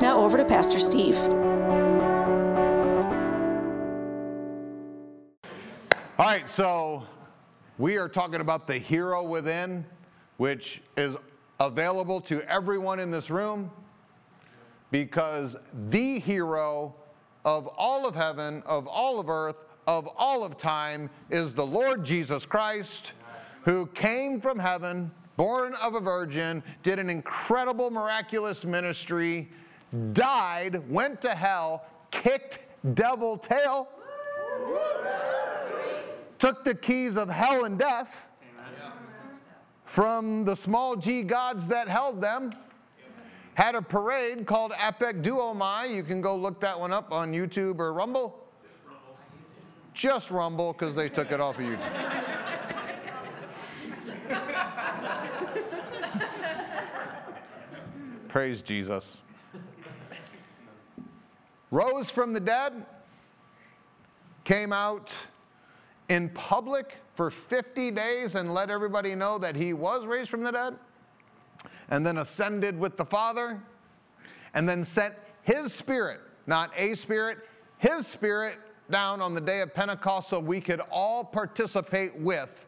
Now over to Pastor Steve. All right, so we are talking about the hero within, which is available to everyone in this room because the hero of all of heaven, of all of earth, of all of time is the Lord Jesus Christ, who came from heaven, born of a virgin, did an incredible, miraculous ministry, died, went to hell, kicked devil tail, took the keys of hell and death from the small g gods that held them had a parade called apekduomai. You can go look that one up on YouTube or Rumble. Just Rumble because they took it off of YouTube. Praise Jesus. Rose from the dead, came out in public for 50 days and let everybody know that he was raised from the dead, and then ascended with the Father, and then sent his spirit, not a spirit, his spirit down on the day of Pentecost so we could all participate with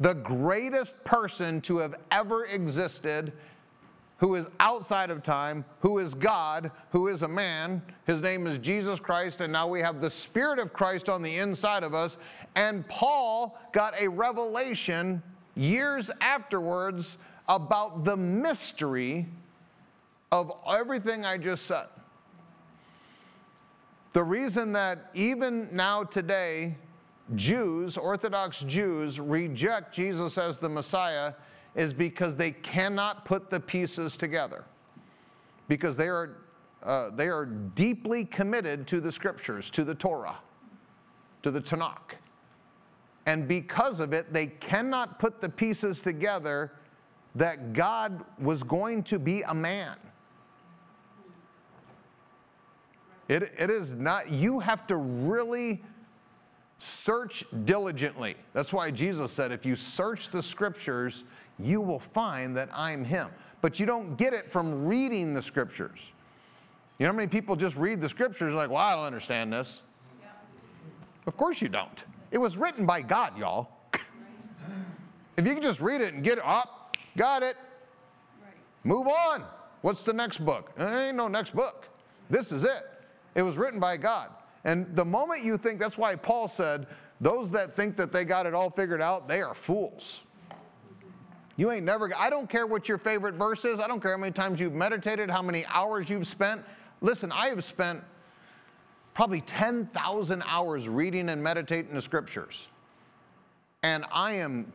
the greatest person to have ever existed who is outside of time, who is God, who is a man. His name is Jesus Christ, and now we have the Spirit of Christ on the inside of us. And Paul got a revelation years afterwards about the mystery of everything I just said. The reason that even now today, Jews, Orthodox Jews, reject Jesus as the Messiah is because they cannot put the pieces together. Because they are, uh, they are deeply committed to the scriptures, to the Torah, to the Tanakh. And because of it, they cannot put the pieces together that God was going to be a man. It, it is not, you have to really search diligently. That's why Jesus said, if you search the scriptures, you will find that I'm Him. But you don't get it from reading the scriptures. You know how many people just read the scriptures like, well, I don't understand this? Yeah. Of course you don't. It was written by God, y'all. if you can just read it and get it up, got it. Right. Move on. What's the next book? There ain't no next book. This is it. It was written by God. And the moment you think, that's why Paul said, those that think that they got it all figured out, they are fools. You ain't never, I don't care what your favorite verse is. I don't care how many times you've meditated, how many hours you've spent. Listen, I have spent probably 10,000 hours reading and meditating the scriptures. And I am,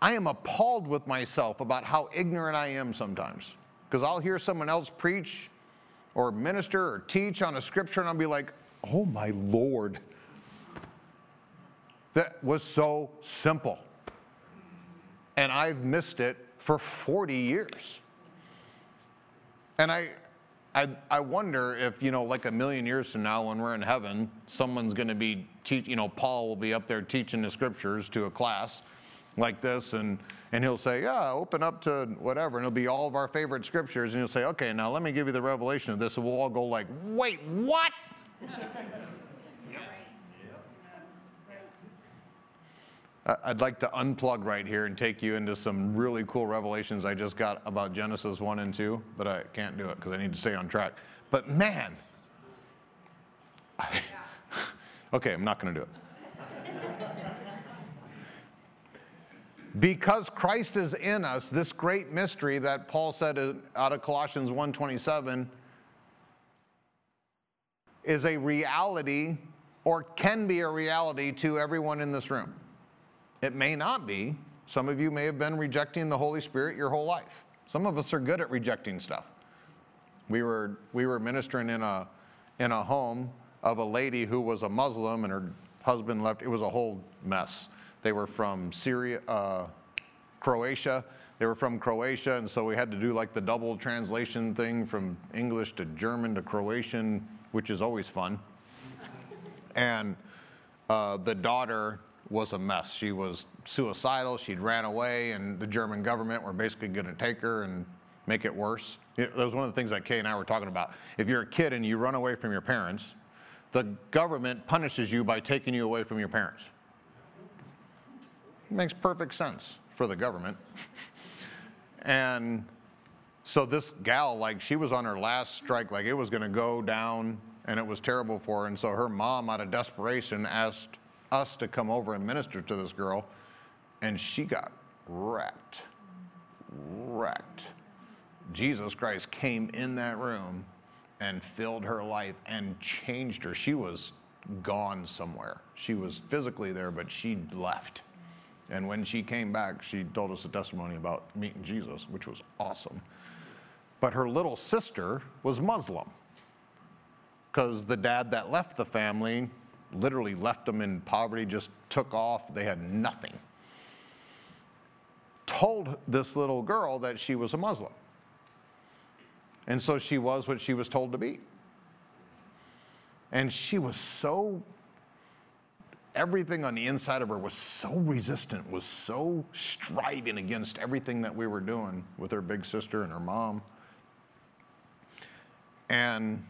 I am appalled with myself about how ignorant I am sometimes. Because I'll hear someone else preach or minister or teach on a scripture and I'll be like, oh my Lord. That was so simple and I've missed it for 40 years. And I, I, I wonder if, you know, like a million years from now when we're in heaven, someone's going to be, teach, you know, Paul will be up there teaching the scriptures to a class like this, and, and he'll say, Yeah, open up to whatever, and it'll be all of our favorite scriptures, and he'll say, Okay, now let me give you the revelation of this, and we'll all go like, Wait, what? I'd like to unplug right here and take you into some really cool revelations I just got about Genesis 1 and 2, but I can't do it because I need to stay on track. But man, I, okay, I'm not going to do it. because Christ is in us, this great mystery that Paul said out of Colossians 1:27 is a reality or can be a reality to everyone in this room. It may not be. Some of you may have been rejecting the Holy Spirit your whole life. Some of us are good at rejecting stuff. We were, we were ministering in a, in a home of a lady who was a Muslim and her husband left. It was a whole mess. They were from Syria, uh, Croatia. They were from Croatia, and so we had to do like the double translation thing from English to German to Croatian, which is always fun. And uh, the daughter was a mess. She was suicidal. She'd ran away, and the German government were basically going to take her and make it worse. It, that was one of the things that Kay and I were talking about. If you're a kid and you run away from your parents, the government punishes you by taking you away from your parents. It makes perfect sense for the government. and so this gal, like, she was on her last strike, like, it was going to go down, and it was terrible for her. And so her mom, out of desperation, asked us to come over and minister to this girl, and she got wrecked. Wrecked. Jesus Christ came in that room and filled her life and changed her. She was gone somewhere. She was physically there, but she left. And when she came back, she told us a testimony about meeting Jesus, which was awesome. But her little sister was Muslim because the dad that left the family literally left them in poverty, just took off. They had nothing. Told this little girl that she was a Muslim. And so she was what she was told to be. And she was so, everything on the inside of her was so resistant, was so striving against everything that we were doing with her big sister and her mom. And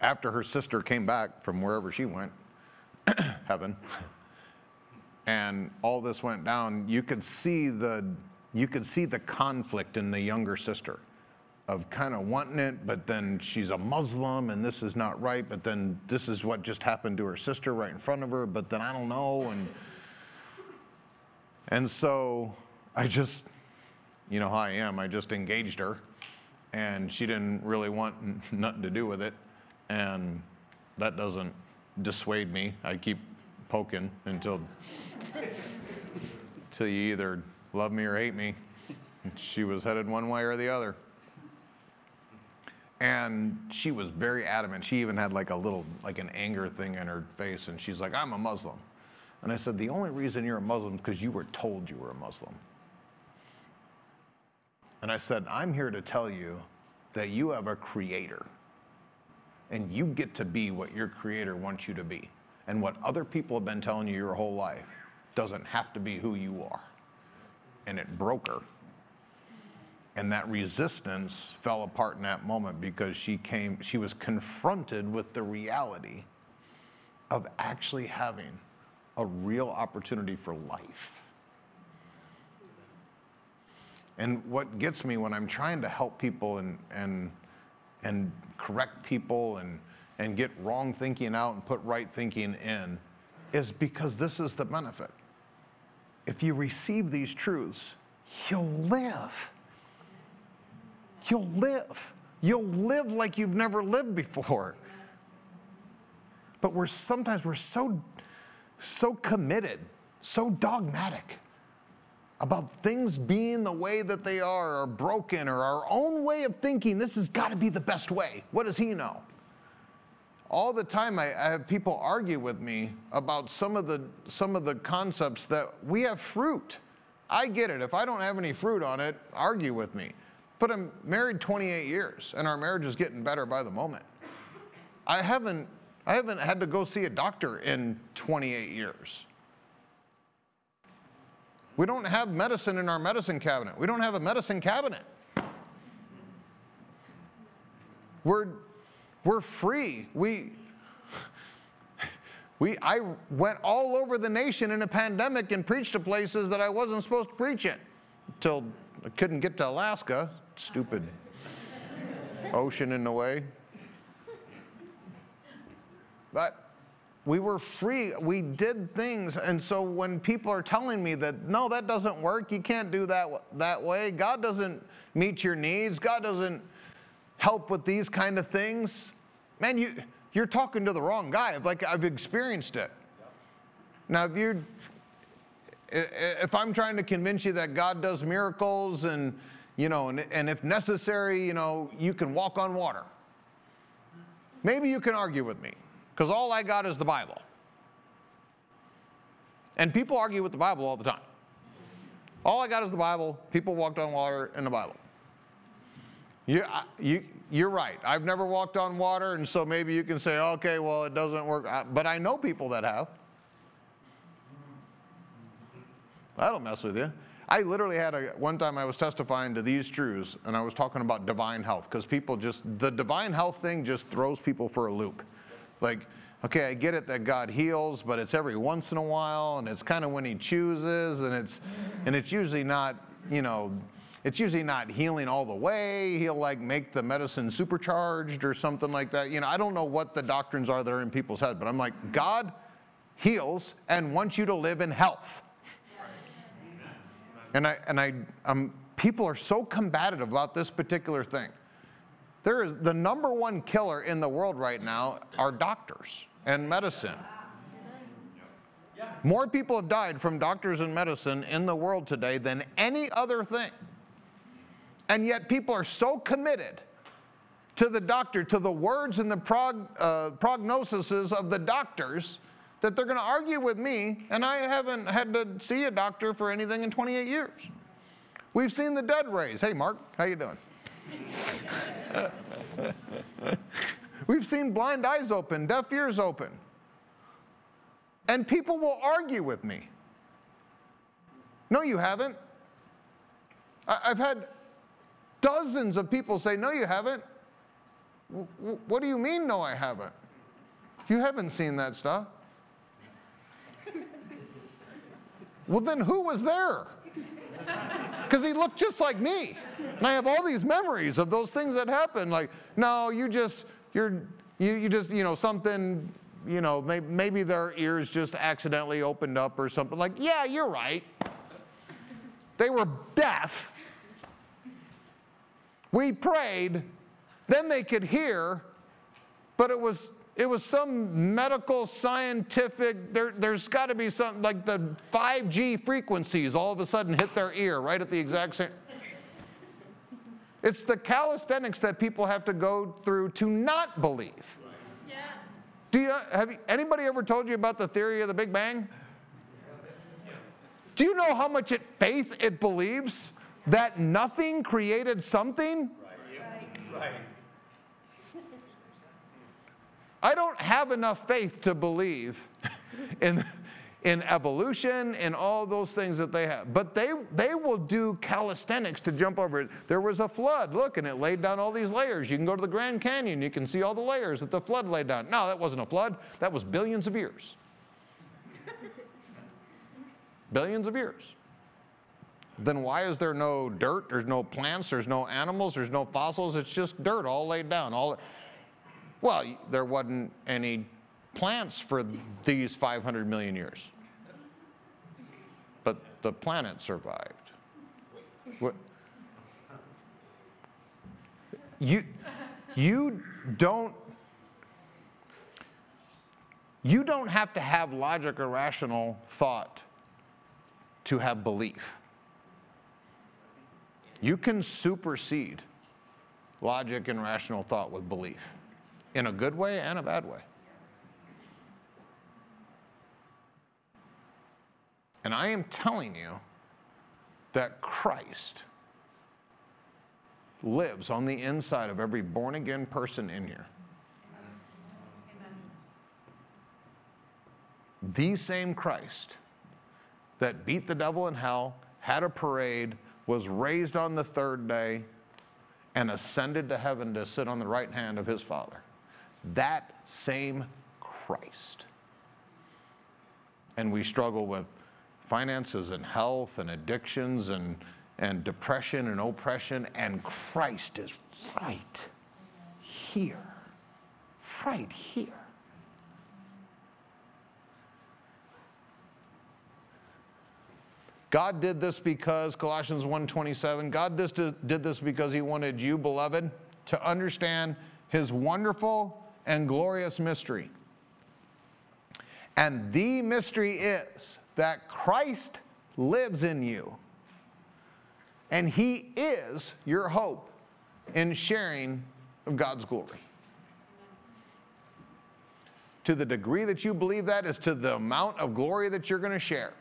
after her sister came back from wherever she went, heaven, and all this went down, you could see the you could see the conflict in the younger sister of kind of wanting it, but then she's a Muslim and this is not right, but then this is what just happened to her sister right in front of her, but then I don't know. And, and so I just, you know how I am, I just engaged her and she didn't really want nothing to do with it. And that doesn't dissuade me. I keep poking until, until you either love me or hate me. She was headed one way or the other. And she was very adamant. She even had like a little, like an anger thing in her face. And she's like, I'm a Muslim. And I said, The only reason you're a Muslim is because you were told you were a Muslim. And I said, I'm here to tell you that you have a creator. And you get to be what your creator wants you to be. And what other people have been telling you your whole life doesn't have to be who you are. And it broke her. And that resistance fell apart in that moment because she came, she was confronted with the reality of actually having a real opportunity for life. And what gets me when I'm trying to help people and, and, and correct people and, and get wrong thinking out and put right thinking in is because this is the benefit. If you receive these truths, you'll live you'll live. You'll live like you've never lived before. But we're sometimes we're so so committed, so dogmatic about things being the way that they are or broken or our own way of thinking this has got to be the best way. What does he know? All the time I, I have people argue with me about some of the some of the concepts that we have fruit. I get it. If I don't have any fruit on it, argue with me. But I'm married 28 years, and our marriage is getting better by the moment. I haven't, I haven't had to go see a doctor in 28 years. We don't have medicine in our medicine cabinet. We don't have a medicine cabinet. We're, we're free. We, we, I went all over the nation in a pandemic and preached to places that I wasn't supposed to preach in until I couldn't get to Alaska stupid ocean in the way. But we were free. We did things. And so when people are telling me that, no, that doesn't work, you can't do that that way, God doesn't meet your needs, God doesn't help with these kind of things, man, you, you're talking to the wrong guy. Like I've experienced it. Now, if you if I'm trying to convince you that God does miracles and you know, and, and if necessary, you know, you can walk on water. Maybe you can argue with me, because all I got is the Bible. And people argue with the Bible all the time. All I got is the Bible. People walked on water in the Bible. You, you, you're right. I've never walked on water, and so maybe you can say, okay, well, it doesn't work. But I know people that have. I don't mess with you. I literally had a one time I was testifying to these truths and I was talking about divine health because people just the divine health thing just throws people for a loop. Like, okay, I get it that God heals, but it's every once in a while and it's kind of when he chooses and it's and it's usually not, you know, it's usually not healing all the way. He'll like make the medicine supercharged or something like that. You know, I don't know what the doctrines are that are in people's head, but I'm like, God heals and wants you to live in health. And I and I um, people are so combative about this particular thing. There is the number one killer in the world right now are doctors and medicine. More people have died from doctors and medicine in the world today than any other thing. And yet people are so committed to the doctor, to the words and the prog, uh, prognoses of the doctors, that they're going to argue with me, and I haven't had to see a doctor for anything in 28 years. We've seen the dead raise. Hey, Mark, how you doing? We've seen blind eyes open, deaf ears open. And people will argue with me. No, you haven't. I've had dozens of people say, No, you haven't. What do you mean, no, I haven't? You haven't seen that stuff. Well, then who was there? Because he looked just like me. And I have all these memories of those things that happened. Like, no, you just, you're, you, you just, you know, something, you know, maybe, maybe their ears just accidentally opened up or something. Like, yeah, you're right. They were deaf. We prayed, then they could hear, but it was it was some medical, scientific, there, there's got to be something like the 5G frequencies all of a sudden hit their ear right at the exact same. It's the calisthenics that people have to go through to not believe. Yes. Do you, have you, anybody ever told you about the theory of the Big Bang? Do you know how much it, faith it believes that nothing created something? Right. right. I don't have enough faith to believe in, in evolution and all those things that they have. But they, they will do calisthenics to jump over it. There was a flood, look, and it laid down all these layers. You can go to the Grand Canyon, you can see all the layers that the flood laid down. No, that wasn't a flood, that was billions of years. billions of years. Then why is there no dirt? There's no plants, there's no animals, there's no fossils, it's just dirt all laid down. All well, there wasn't any plants for these 500 million years. But the planet survived. What? You, you don't you don't have to have logic or rational thought to have belief. You can supersede logic and rational thought with belief in a good way and a bad way. And I am telling you that Christ lives on the inside of every born again person in here. The same Christ that beat the devil in hell, had a parade, was raised on the third day, and ascended to heaven to sit on the right hand of his Father that same Christ. And we struggle with finances and health and addictions and, and depression and oppression, and Christ is right here. Right here. God did this because Colossians 1:27 God this did this because he wanted you beloved to understand his wonderful and glorious mystery. And the mystery is that Christ lives in you. And He is your hope in sharing of God's glory. To the degree that you believe that is to the amount of glory that you're going to share.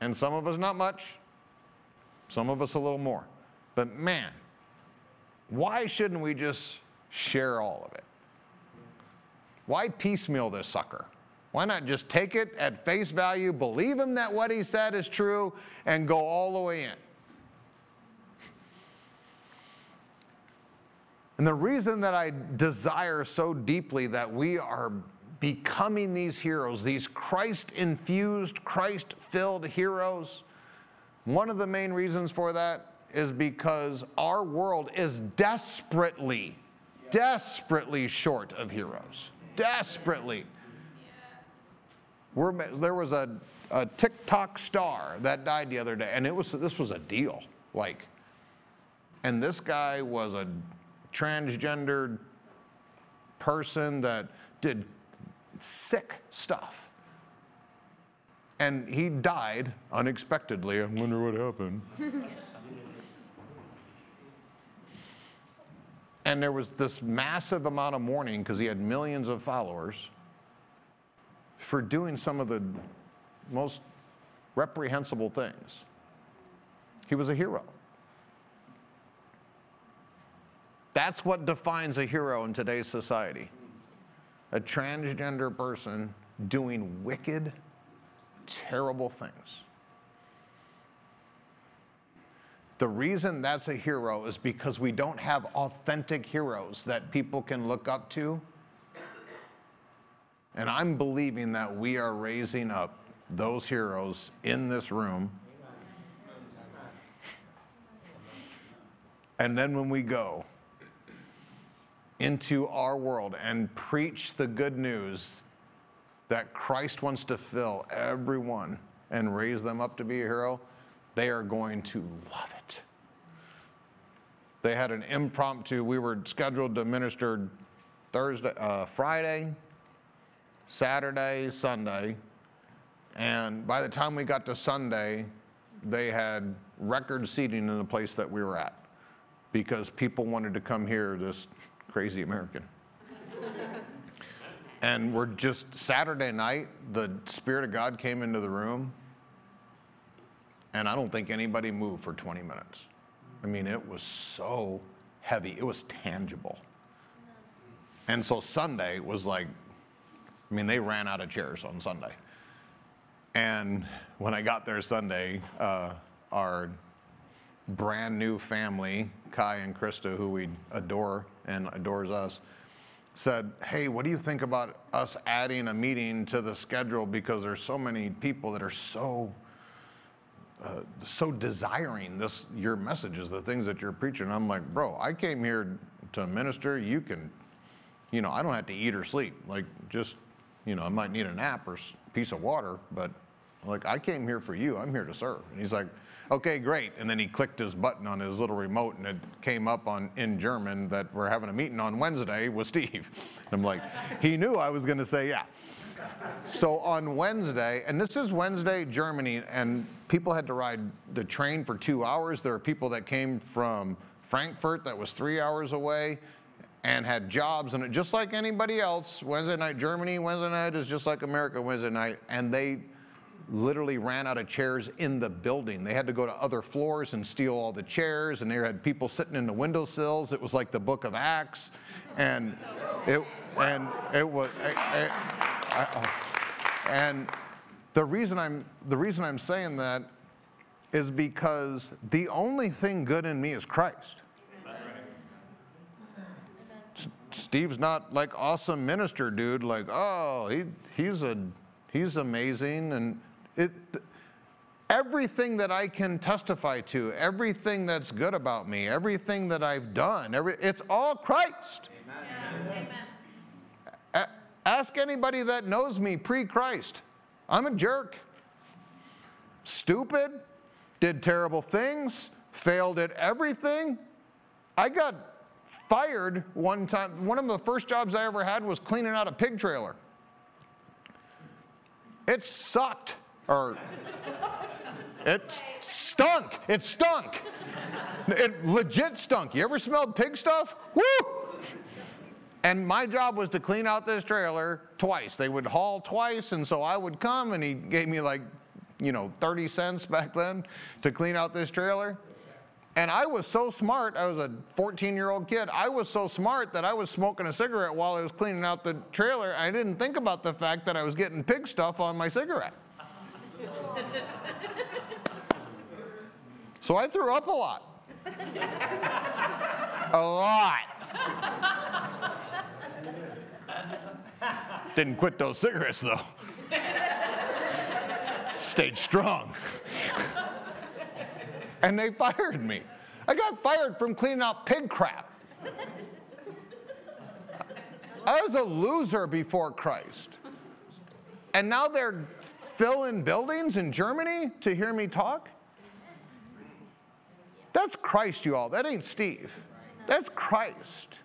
And some of us not much, some of us a little more. But man, why shouldn't we just share all of it? Why piecemeal this sucker? Why not just take it at face value, believe him that what he said is true, and go all the way in? And the reason that I desire so deeply that we are becoming these heroes, these Christ infused, Christ filled heroes, one of the main reasons for that is because our world is desperately, desperately short of heroes. Desperately. We're, there was a, a TikTok star that died the other day, and it was this was a deal. Like, and this guy was a transgendered person that did sick stuff. And he died unexpectedly. I wonder what happened. and there was this massive amount of mourning because he had millions of followers for doing some of the most reprehensible things. He was a hero. That's what defines a hero in today's society. A transgender person doing wicked, terrible things. The reason that's a hero is because we don't have authentic heroes that people can look up to and I'm believing that we are raising up those heroes in this room. And then when we go into our world and preach the good news that Christ wants to fill everyone and raise them up to be a hero, they are going to love it. They had an impromptu, we were scheduled to minister Thursday, uh, Friday, Saturday, Sunday, and by the time we got to Sunday, they had record seating in the place that we were at because people wanted to come hear this crazy American. and we're just Saturday night, the Spirit of God came into the room, and I don't think anybody moved for 20 minutes. I mean, it was so heavy, it was tangible. And so Sunday was like I mean, they ran out of chairs on Sunday. And when I got there Sunday, uh, our brand new family, Kai and Krista, who we adore and adores us, said, Hey, what do you think about us adding a meeting to the schedule because there's so many people that are so. Uh, so desiring this your messages the things that you're preaching i'm like bro i came here to minister you can you know i don't have to eat or sleep like just you know, I might need a nap or a piece of water, but like, I came here for you. I'm here to serve. And he's like, okay, great. And then he clicked his button on his little remote and it came up on in German that we're having a meeting on Wednesday with Steve. And I'm like, he knew I was going to say yeah. So on Wednesday, and this is Wednesday, Germany, and people had to ride the train for two hours. There are people that came from Frankfurt that was three hours away and had jobs. And just like anybody else wednesday night germany wednesday night is just like america wednesday night. And they literally ran out of chairs in the building. They had to go to other floors and steal all the chairs. And they had people sitting in the windowsills. It was like the book of acts. And it and it was I, I, I, and the reason i'm the reason i'm saying that is because the only thing good in me is christ Steve's not like awesome minister dude, like, oh, he, he's, a, he's amazing. And it, everything that I can testify to, everything that's good about me, everything that I've done, every, it's all Christ. Amen. A- ask anybody that knows me pre Christ. I'm a jerk. Stupid, did terrible things, failed at everything. I got fired one time. One of the first jobs I ever had was cleaning out a pig trailer. It sucked. Or it stunk. It stunk. It legit stunk. You ever smelled pig stuff? Woo! And my job was to clean out this trailer twice. They would haul twice, and so I would come, and he gave me like, you know, 30 cents back then to clean out this trailer. And I was so smart, I was a 14 year old kid. I was so smart that I was smoking a cigarette while I was cleaning out the trailer. I didn't think about the fact that I was getting pig stuff on my cigarette. so I threw up a lot. a lot. Didn't quit those cigarettes though. Stayed strong and they fired me. I got fired from cleaning out pig crap. I was a loser before Christ. And now they're filling buildings in Germany to hear me talk? That's Christ, you all. That ain't Steve. That's Christ.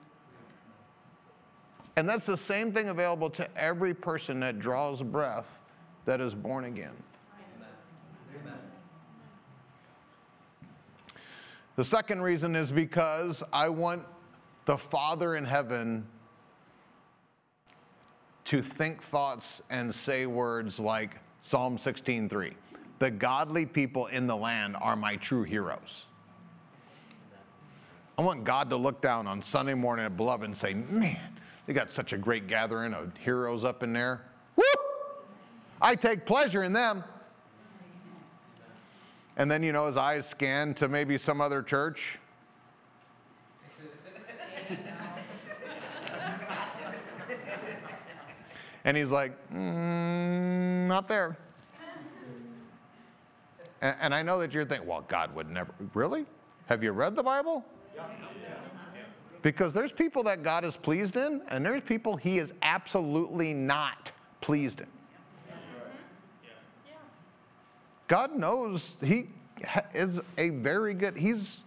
And that's the same thing available to every person that draws breath that is born again. The second reason is because I want the Father in heaven to think thoughts and say words like Psalm 16:3. The godly people in the land are my true heroes. I want God to look down on Sunday morning at Beloved and say, Man, they got such a great gathering of heroes up in there. Woo! I take pleasure in them. And then, you know, his eyes scan to maybe some other church. and he's like, mm, not there. And, and, I know that you're thinking, well, God would never. Really? Have you read the Bible? Because there's people that God is pleased in, and there's people he is absolutely not pleased in. God knows He is a very good, He's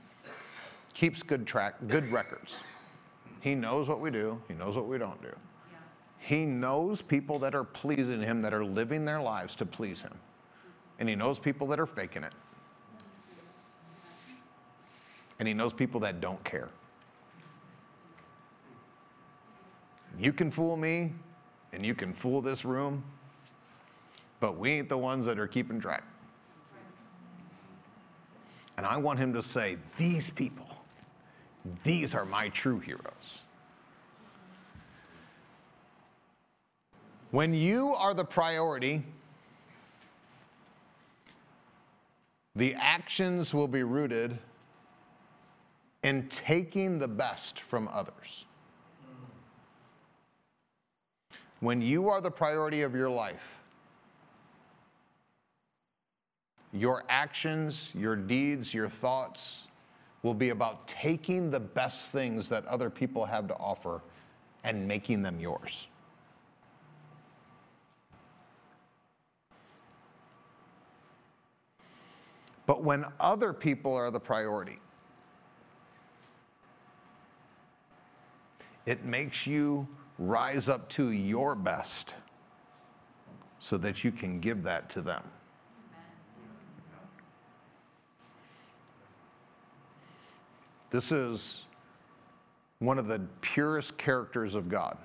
keeps good track, good records. He knows what we do, He knows what we don't do. He knows people that are pleasing Him, that are living their lives to please Him. And He knows people that are faking it. And He knows people that don't care. You can fool me, and you can fool this room, but we ain't the ones that are keeping track. And I want him to say, These people, these are my true heroes. When you are the priority, the actions will be rooted in taking the best from others. When you are the priority of your life, Your actions, your deeds, your thoughts will be about taking the best things that other people have to offer and making them yours. But when other people are the priority, it makes you rise up to your best so that you can give that to them. This is one of the purest characters of God.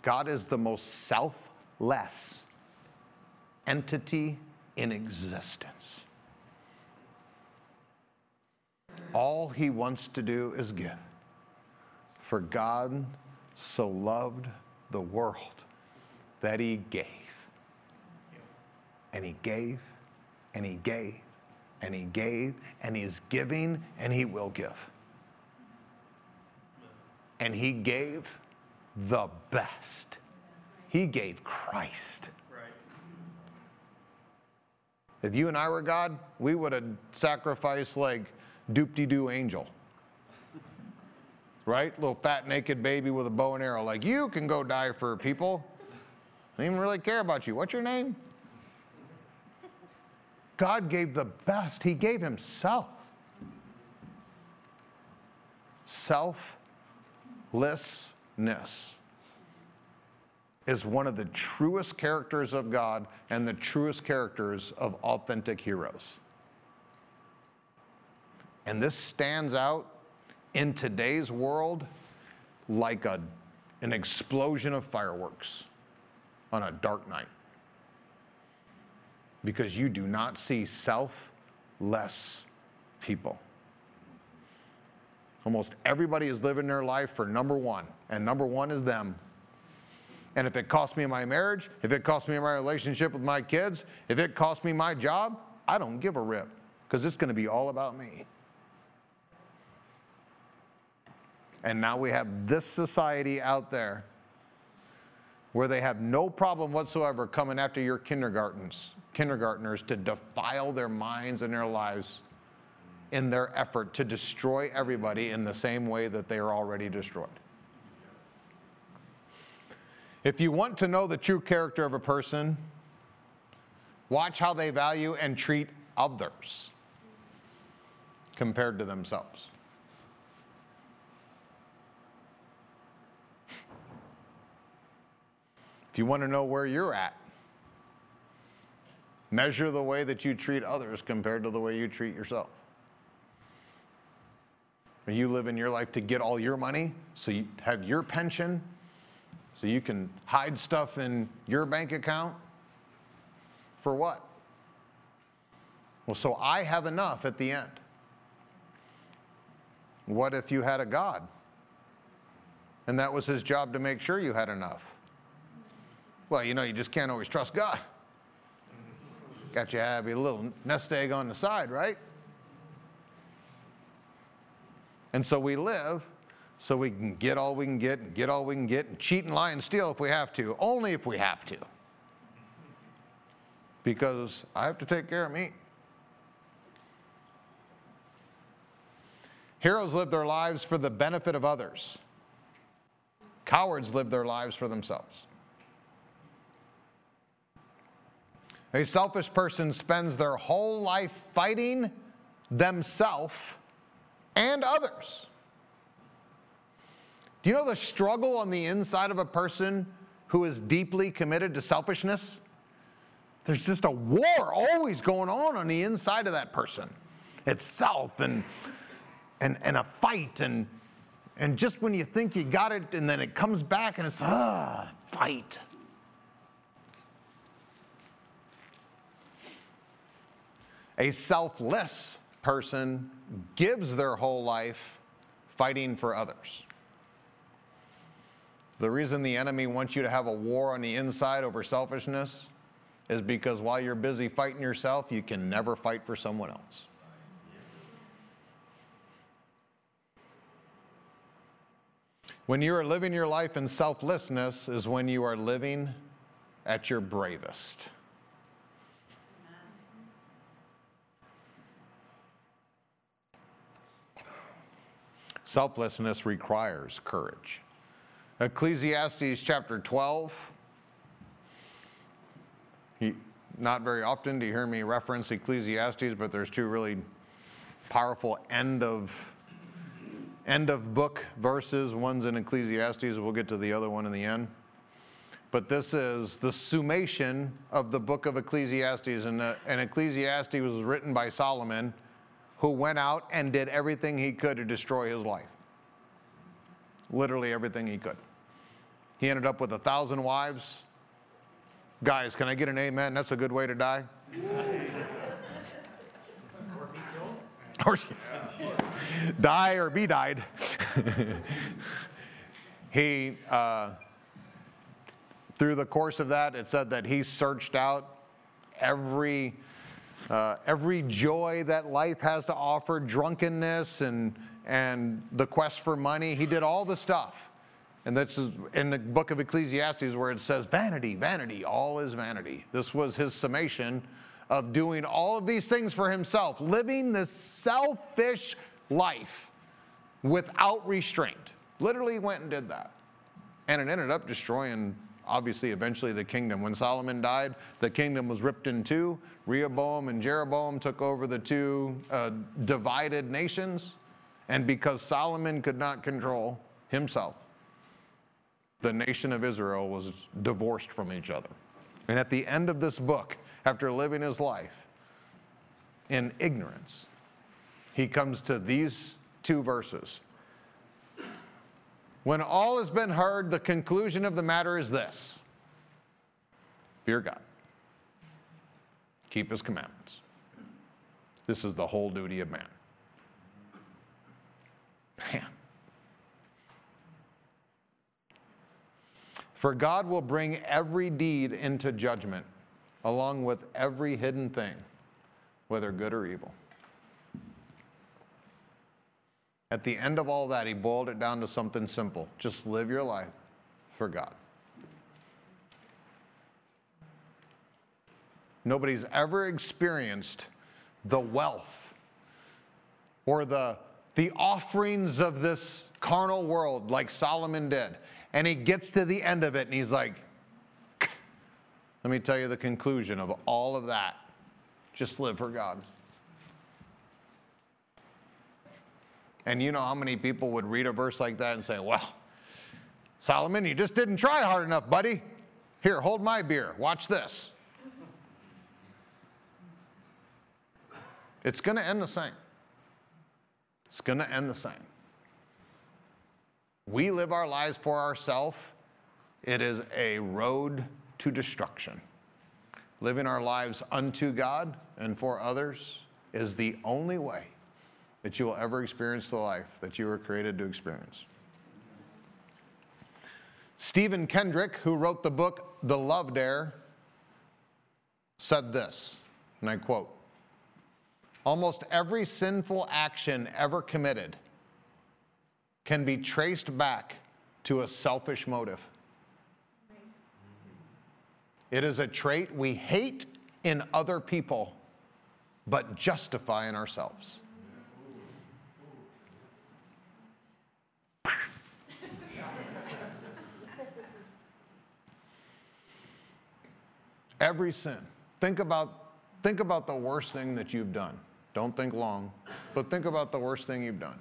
God is the most selfless entity in existence. All he wants to do is give. For God so loved the world that he gave. And he gave, and he gave, and he gave and he's giving and he will give. And he gave the best. He gave Christ. If you and I were God, we would have sacrificed like doop de doo angel. Right? Little fat naked baby with a bow and arrow. Like, you can go die for people. I don't even really care about you. What's your name? God gave the best, He gave Himself. Selflessness. is one of the truest characters of God and the truest characters of authentic heroes. And this stands out in today's world like a, an explosion of fireworks on a dark night. Because you do not see selfless people. Almost everybody is living their life for number one, and number one is them. And if it costs me my marriage, if it costs me my relationship with my kids, if it costs me my job, I don't give a rip because it's going to be all about me. And now we have this society out there where they have no problem whatsoever coming after your kindergartens, kindergartners to defile their minds and their lives in their effort to destroy everybody in the same way that they are already destroyed. If you want to know the true character of a person, watch how they value and treat others compared to themselves. If you want to know where you're at, measure the way that you treat others compared to the way you treat yourself. Are you living your life to get all your money so you have your pension so you can hide stuff in your bank account? For what? Well, so I have enough at the end. What if you had a God? And that was his job to make sure you had enough. Well, you know, you just can't always trust God. Got your little nest egg on the side, right? And so we live so we can get all we can get and get all we can get and cheat and lie and steal if we have to, only if we have to. Because I have to take care of me. Heroes live their lives for the benefit of others. Cowards live their lives for themselves. A selfish person spends their whole life fighting themselves and others. Do you know the struggle on the inside of a person who is deeply committed to selfishness? There's just a war always going on on the inside of that person. It's self and, and, and a fight. And, and just when you think you got it, and then it comes back and it's, ah, fight. A selfless person gives their whole life fighting for others. The reason the enemy wants you to have a war on the inside over selfishness is because while you're busy fighting yourself, you can never fight for someone else. When you are living your life in selflessness, is when you are living at your bravest. Selflessness requires courage. Ecclesiastes chapter 12. He, not very often do you hear me reference Ecclesiastes, but there's two really powerful end of end of book verses. One's in Ecclesiastes. We'll get to the other one in the end. But this is the summation of the book of Ecclesiastes. And, uh, and Ecclesiastes was written by Solomon who went out and did everything he could to destroy his life. Literally everything he could. He ended up with a thousand wives. Guys, can I get an amen? That's a good way to die. or be killed. Die or be died. he, uh, through the course of that, it said that he searched out every uh, every joy that life has to offer, drunkenness and, and the quest for money. He did all the stuff. And that's in the book of Ecclesiastes where it says, vanity, vanity, all is vanity. This was his summation of doing all of these things for himself, living this selfish life without restraint. Literally went and did that. And it ended up destroying obviously eventually the kingdom. When Solomon died, the kingdom was ripped in two. Rehoboam and Jeroboam took over the two uh, divided nations. And because Solomon could not control himself, the nation of Israel was divorced from each other. And at the end of this book, after living his life in ignorance, he comes to these two verses. When all has been heard, the conclusion of the matter is this fear God, keep his commandments. This is the whole duty of man. Man. For God will bring every deed into judgment, along with every hidden thing, whether good or evil. At the end of all that, he boiled it down to something simple just live your life for God. Nobody's ever experienced the wealth or the, the offerings of this carnal world like Solomon did. And he gets to the end of it and he's like, let me tell you the conclusion of all of that. Just live for God. And you know how many people would read a verse like that and say, well, Solomon, you just didn't try hard enough, buddy. Here, hold my beer. Watch this. It's going to end the same. It's going to end the same. We live our lives for ourselves. It is a road to destruction. Living our lives unto God and for others is the only way that you will ever experience the life that you were created to experience. Stephen Kendrick, who wrote the book The Love Dare, said this, and I quote Almost every sinful action ever committed can be traced back to a selfish motive. It is a trait we hate in other people, but justify in ourselves. Every sin. Think about, think about the worst thing that you've done. Don't think long, but think about the worst thing you've done.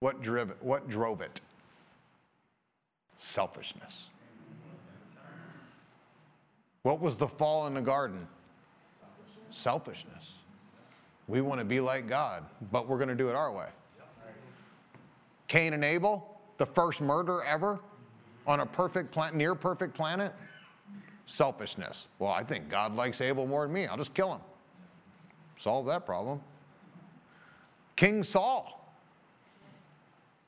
What drove it? What drove it? Selfishness. What was the fall in the garden? Selfishness. We want to be like God, but we're going to do it our way. Cain and Abel, the first murder ever on a perfect planet, near perfect planet. Selfishness. Well, I think God likes Abel more than me. I'll just kill him. Solve that problem. King Saul.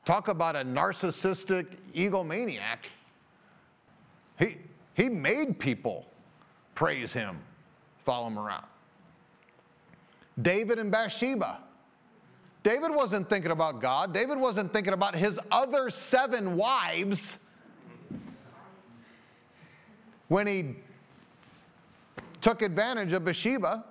Talk about a narcissistic egomaniac. He, he made people praise him, follow him around. David and Bathsheba. David wasn't thinking about God. David wasn't thinking about his other seven wives when he took advantage of Bathsheba.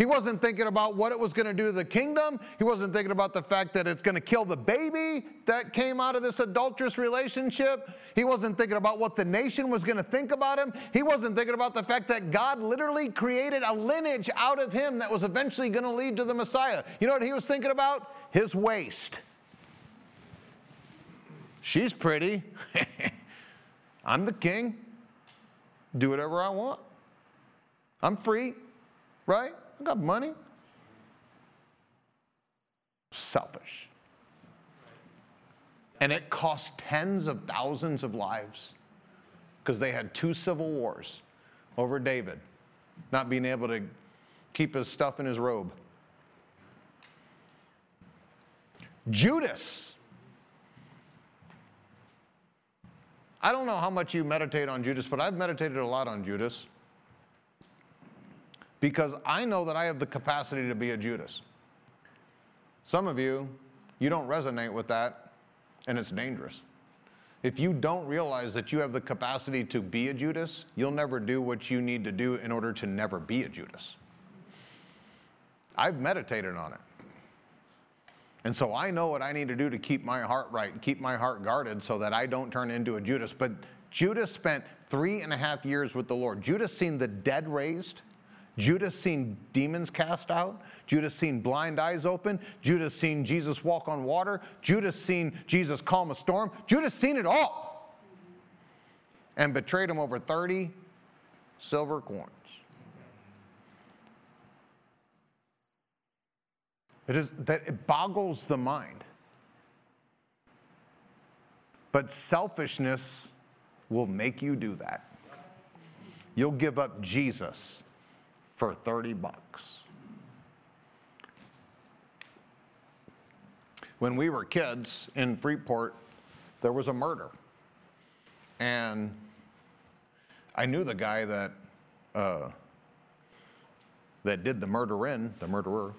He wasn't thinking about what it was going to do to the kingdom. He wasn't thinking about the fact that it's going to kill the baby that came out of this adulterous relationship. He wasn't thinking about what the nation was going to think about him. He wasn't thinking about the fact that God literally created a lineage out of him that was eventually going to lead to the Messiah. You know what he was thinking about? His waist. She's pretty. I'm the king. Do whatever I want. I'm free, right? I got money. Selfish. And it cost tens of thousands of lives because they had two civil wars over David not being able to keep his stuff in his robe. Judas. I don't know how much you meditate on Judas, but I've meditated a lot on Judas because I know that I have the capacity to be a Judas. Some of you, you don't resonate with that, and it's dangerous. If you don't realize that you have the capacity to be a Judas, you'll never do what you need to do in order to never be a Judas. I've meditated on it. And so I know what I need to do to keep my heart right and keep my heart guarded so that I don't turn into a Judas. But Judas spent three and a half years with the Lord. Judas seen the dead raised, Judas seen demons cast out. Judas seen blind eyes open. Judas seen Jesus walk on water. Judas seen Jesus calm a storm. Judas seen it all. And betrayed him over 30 silver coins. It is that it boggles the mind. But selfishness will make you do that. You'll give up Jesus for 30 bucks. When we were kids in Freeport, there was a murder. And I knew the guy that, uh, that did the murder in, the murderer.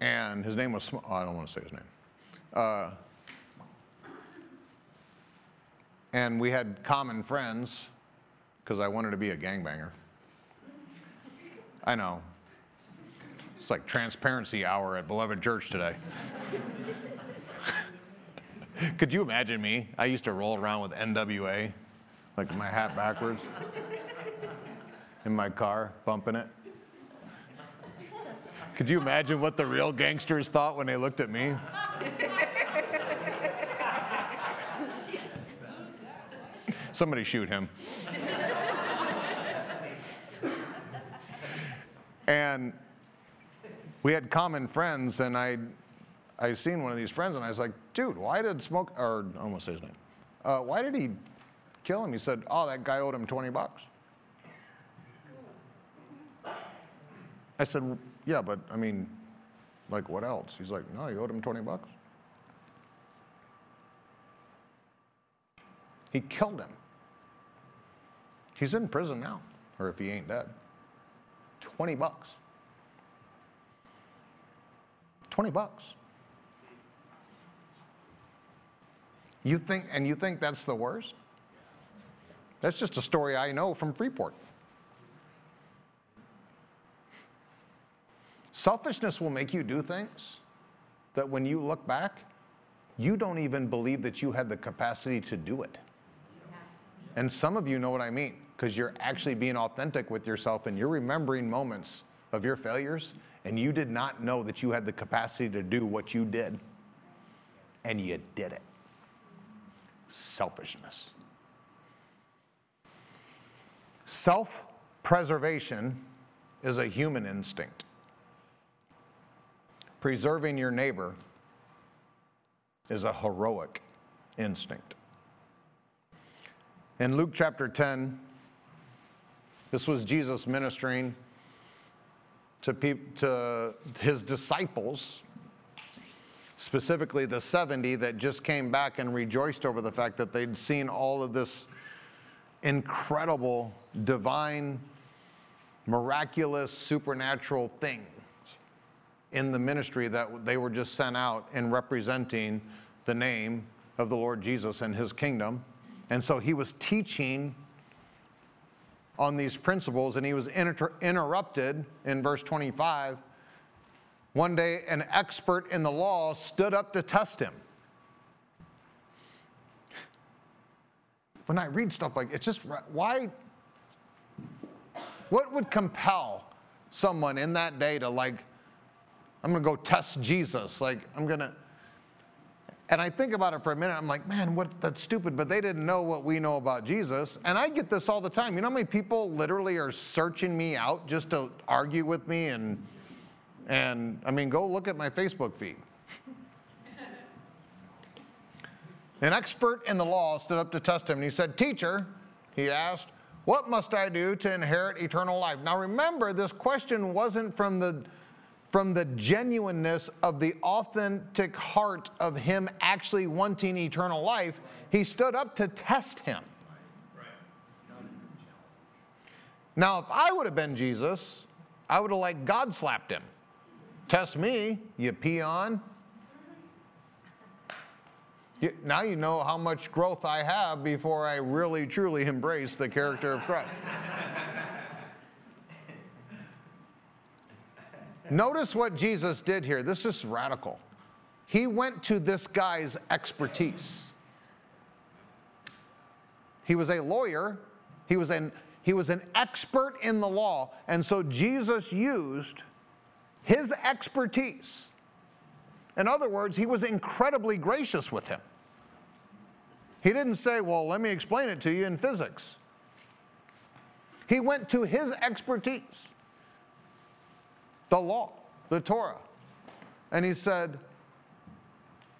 And his name was, oh, I don't want to say his name. Uh, and we had common friends because I wanted to be a gangbanger. I know. It's like transparency hour at Beloved Church today. Could you imagine me? I used to roll around with NWA, like my hat backwards, in my car, bumping it. Could you imagine what the real gangsters thought when they looked at me? Somebody shoot him. and we had common friends, and I, I seen one of these friends, and I was like, "Dude, why did Smoke?" Or I almost say his name. Uh, why did he kill him? He said, "Oh, that guy owed him 20 bucks." I said, "Yeah, but I mean, like, what else?" He's like, "No, he owed him 20 bucks." He killed him. He's in prison now, or if he ain't dead. 20 bucks. 20 bucks. You think, and you think that's the worst? That's just a story I know from Freeport. Selfishness will make you do things that when you look back, you don't even believe that you had the capacity to do it. And some of you know what I mean because you're actually being authentic with yourself and you're remembering moments of your failures and you did not know that you had the capacity to do what you did and you did it. Selfishness. Self preservation is a human instinct. Preserving your neighbor is a heroic instinct. In Luke chapter 10, this was Jesus ministering to, to his disciples, specifically the 70 that just came back and rejoiced over the fact that they'd seen all of this incredible, divine, miraculous, supernatural things in the ministry that they were just sent out in representing the name of the Lord Jesus and his kingdom. And so he was teaching on these principles, and he was inter- interrupted in verse 25. One day, an expert in the law stood up to test him. When I read stuff like it's just why? What would compel someone in that day to like, I'm gonna go test Jesus? Like, I'm gonna and I think about it for a minute. I'm like, man, what? That's stupid. But they didn't know what we know about Jesus. And I get this all the time. You know how many people literally are searching me out just to argue with me? And and I mean, go look at my Facebook feed. An expert in the law stood up to test him, and he said, "Teacher," he asked, "what must I do to inherit eternal life?" Now remember, this question wasn't from the from the genuineness of the authentic heart of him actually wanting eternal life, he stood up to test him. Now, if I would have been Jesus, I would have like God slapped him. Test me, you peon. You, now you know how much growth I have before I really truly embrace the character of Christ. Notice what Jesus did here. This is radical. He went to this guy's expertise. He was a lawyer. He was an He was an expert in the law. And so Jesus used his expertise. In other words, he was incredibly gracious with him. He didn't say, Well, let me explain it to you in physics. He went to his expertise, the law, the Torah, and he said,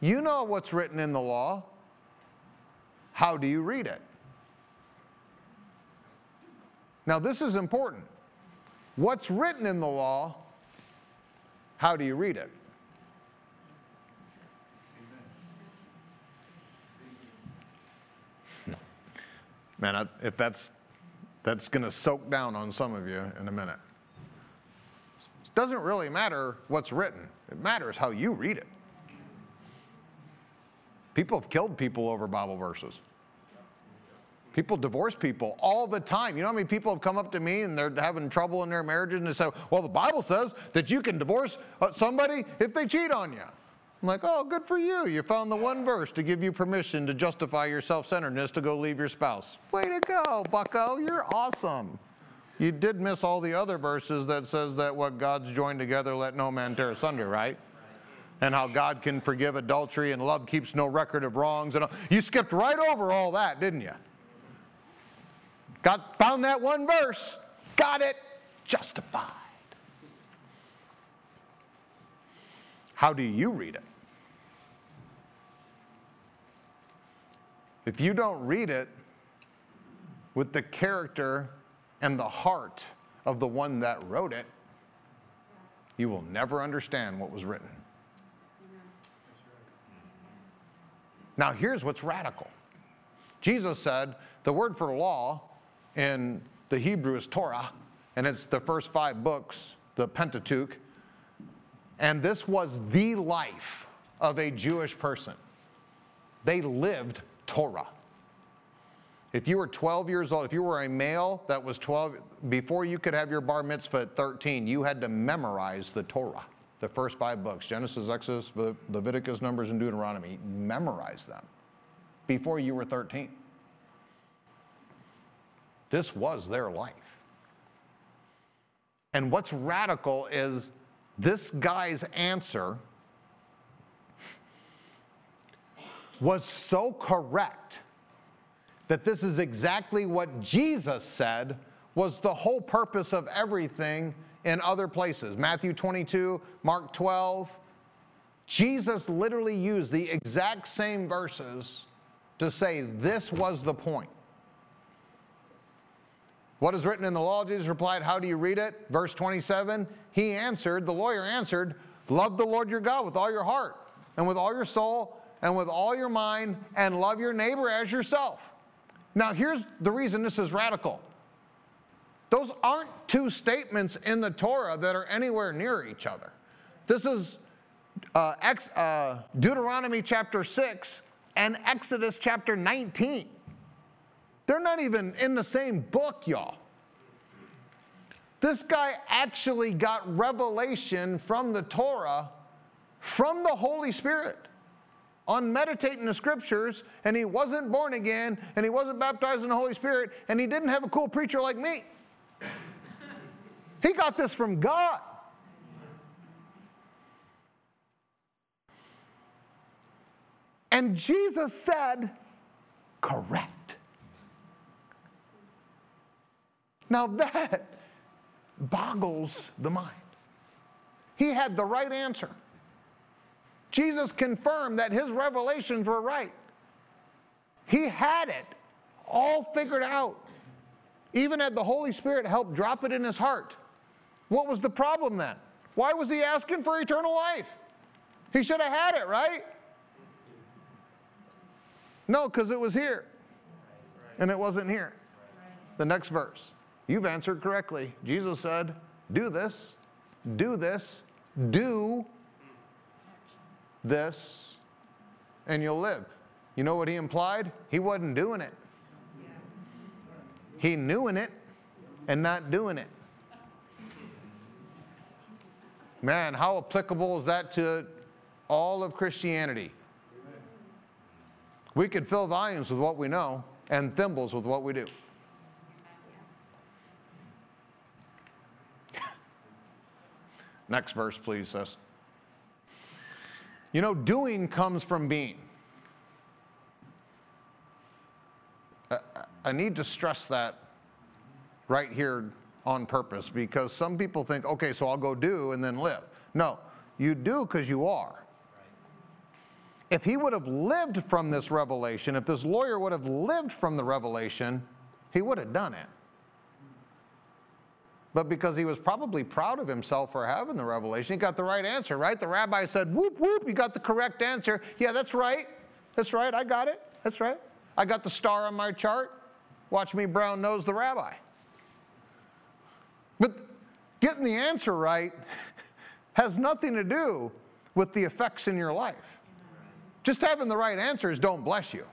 You know what's written in the law. How do you read it? Now, this is important. What's written in the law, how do you read it? Man, if that's that's going to soak down on some of you in a minute. Doesn't really matter what's written. It matters how you read it. People have killed people over Bible verses. People divorce people all the time. You know how many people have come up to me and they're having trouble in their marriages and they say, Well, the Bible says that you can divorce uh, somebody if they cheat on you. I'm like, oh, good for you. You found the one verse to give you permission to justify your self centeredness to go leave your spouse. Way to go, bucko. You're awesome. You did miss all the other verses that says that what God's joined together, let no man tear asunder, right? And how God can forgive adultery and love keeps no record of wrongs. And all. you skipped right over all that, didn't you? Got found that one verse, got it, justified. How do you read it? If you don't read it with the character and the heart of the one that wrote it, you will never understand what was written. Now, here's what's radical Jesus said the word for law in the Hebrew is Torah, and it's the first five books, the Pentateuch. And this was the life of a Jewish person. They lived Torah. If you were 12 years old, if you were a male that was 12, before you could have your bar mitzvah at 13, you had to memorize the Torah, the first five books Genesis, Exodus, Leviticus, Numbers, and Deuteronomy. Memorize them before you were 13. This was their life. And what's radical is this guy's answer was so correct that this is exactly what Jesus said was the whole purpose of everything in other places. Matthew 22, Mark 12. Jesus literally used the exact same verses to say this was the point. What is written in the law? Jesus replied, How do you read it? Verse 27 He answered, the lawyer answered, Love the Lord your God with all your heart, and with all your soul, and with all your mind, and love your neighbor as yourself. Now, here's the reason this is radical those aren't two statements in the Torah that are anywhere near each other. This is uh, ex, uh, Deuteronomy chapter 6 and Exodus chapter 19. They're not even in the same book, y'all. This guy actually got revelation from the Torah, from the Holy Spirit, on meditating the scriptures, and he wasn't born again, and he wasn't baptized in the Holy Spirit, and he didn't have a cool preacher like me. He got this from God. And Jesus said, correct. Now that boggles the mind. He had the right answer. Jesus confirmed that his revelations were right. He had it all figured out. Even had the Holy Spirit help drop it in his heart. What was the problem then? Why was he asking for eternal life? He should have had it, right? No, because it was here. And it wasn't here. The next verse. You've answered correctly. Jesus said, Do this, do this, do this, and you'll live. You know what he implied? He wasn't doing it. He knew in it and not doing it. Man, how applicable is that to all of Christianity? We could fill volumes with what we know and thimbles with what we do. Next verse, please, sis. You know, doing comes from being. I need to stress that right here on purpose because some people think, okay, so I'll go do and then live. No, you do because you are. If he would have lived from this revelation, if this lawyer would have lived from the revelation, he would have done it. But because he was probably proud of himself for having the revelation, he got the right answer, right? The rabbi said, whoop, whoop, you got the correct answer. Yeah, that's right. That's right. I got it. That's right. I got the star on my chart. Watch me brown nose the rabbi. But getting the answer right has nothing to do with the effects in your life. Just having the right answers don't bless you.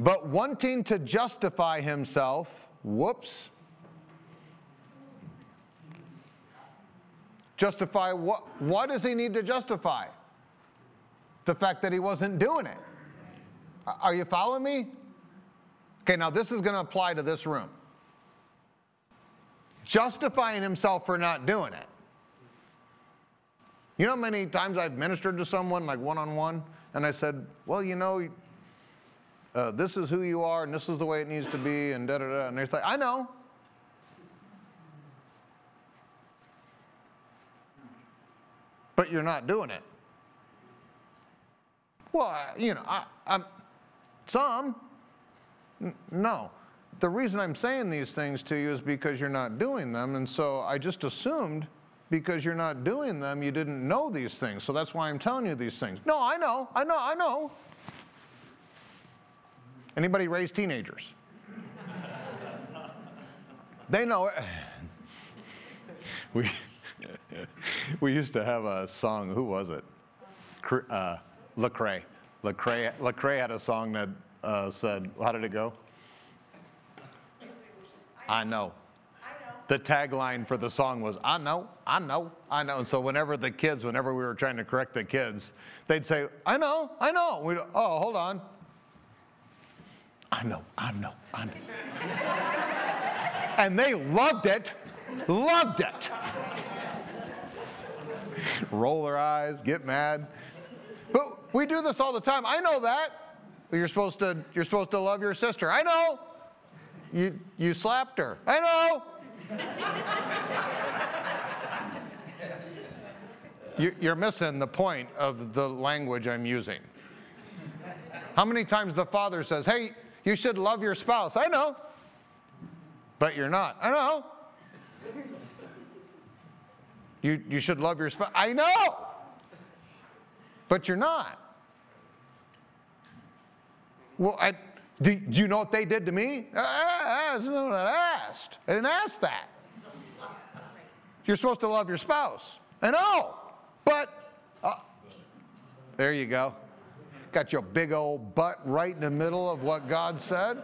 But wanting to justify himself, whoops. Justify what? What does he need to justify? The fact that he wasn't doing it. Are you following me? Okay, now this is going to apply to this room. Justifying himself for not doing it. You know how many times I've ministered to someone, like one on one, and I said, Well, you know, uh, this is who you are, and this is the way it needs to be, and da da da. And they're like, I know. But you're not doing it. Well, you know, I, I'm some. N- no. The reason I'm saying these things to you is because you're not doing them. And so I just assumed because you're not doing them, you didn't know these things. So that's why I'm telling you these things. No, I know, I know, I know. Anybody raise teenagers? they know it. We, we used to have a song, who was it? Uh, Lecrae. Lecrae, Lecrae had a song that uh, said, how did it go? I know. The tagline for the song was, I know, I know, I know. And so whenever the kids, whenever we were trying to correct the kids, they'd say, I know, I know. We'd, oh, hold on. I know, I know, I know. and they loved it, loved it. Roll their eyes, get mad. But we do this all the time. I know that. You're supposed to, you're supposed to love your sister. I know. You, you slapped her. I know. You're missing the point of the language I'm using. How many times the father says, Hey, you should love your spouse? I know. But you're not. I know. You, you should love your spouse. I know but you're not. Well, I, do, do, you know what they did to me? I, I, I asked. I didn't ask that. You're supposed to love your spouse. I know, but uh, there you go. Got your big old butt right in the middle of what God said.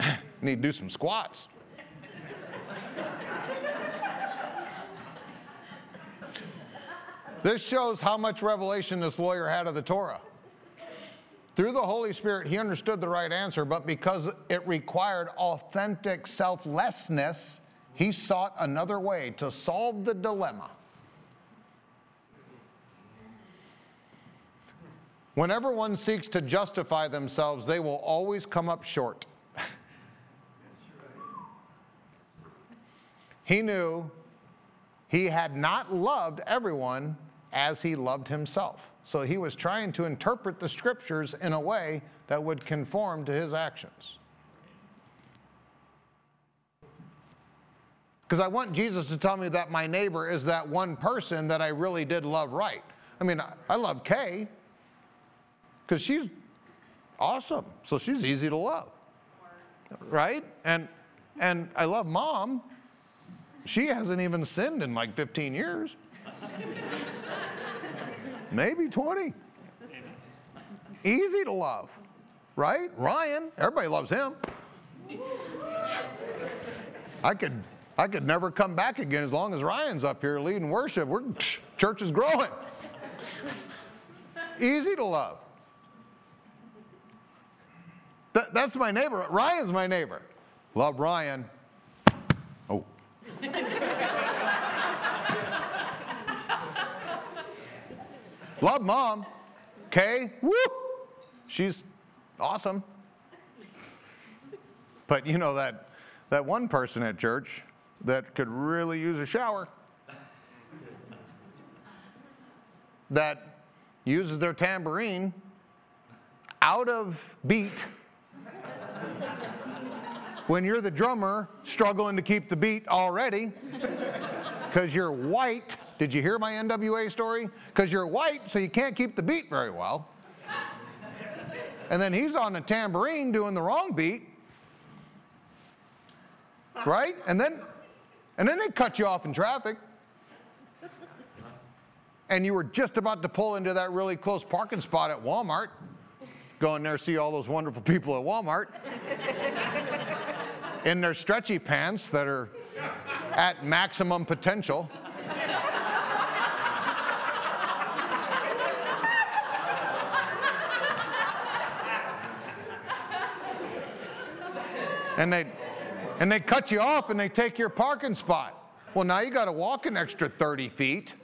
Need to do some squats. This shows how much revelation this lawyer had of the Torah. Through the Holy Spirit, he understood the right answer, but because it required authentic selflessness, he sought another way to solve the dilemma. Whenever one seeks to justify themselves, they will always come up short. he knew he had not loved everyone as he loved himself. So he was trying to interpret the scriptures in a way that would conform to his actions. Because I want Jesus to tell me that my neighbor is that one person that I really did love right. I mean, I love Kay because she's awesome. So she's easy to love. Right? And and I love mom. She hasn't even sinned in like 15 years. Maybe 20. Easy to love, right? Ryan, everybody loves him. I could, I could never come back again as long as Ryan's up here leading worship. We're, church is growing. Easy to love. That, that's my neighbor. Ryan's my neighbor. Love Ryan. Oh. Love mom. Kay. Woo. She's awesome. But you know that that one person at church that could really use a shower. that uses their tambourine out of beat when you're the drummer struggling to keep the beat already because you're white. Did you hear my NWA story? Because you're white, so you can't keep the beat very well. And then he's on the tambourine doing the wrong beat. Right? And then and then they cut you off in traffic. And you were just about to pull into that really close parking spot at Walmart. Go in there, see all those wonderful people at Walmart in their stretchy pants that are at maximum potential. and they and they cut you off and they take your parking spot. Well, now you got to walk an extra 30 feet.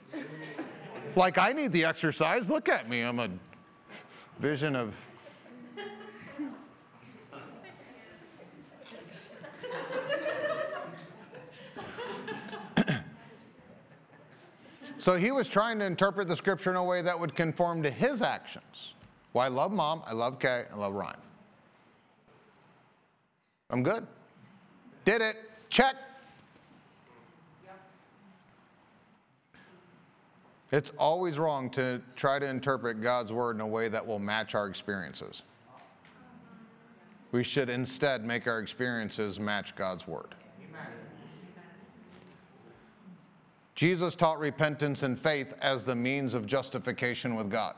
Like I need the exercise. Look at me. I'm a vision of So he was trying to interpret the scripture in a way that would conform to his actions. Well, I love mom, I love Kay, I love Ryan. I'm good. Did it. Check. It's always wrong to try to interpret God's word in a way that will match our experiences. We should instead make our experiences match God's word. Jesus taught repentance and faith as the means of justification with God.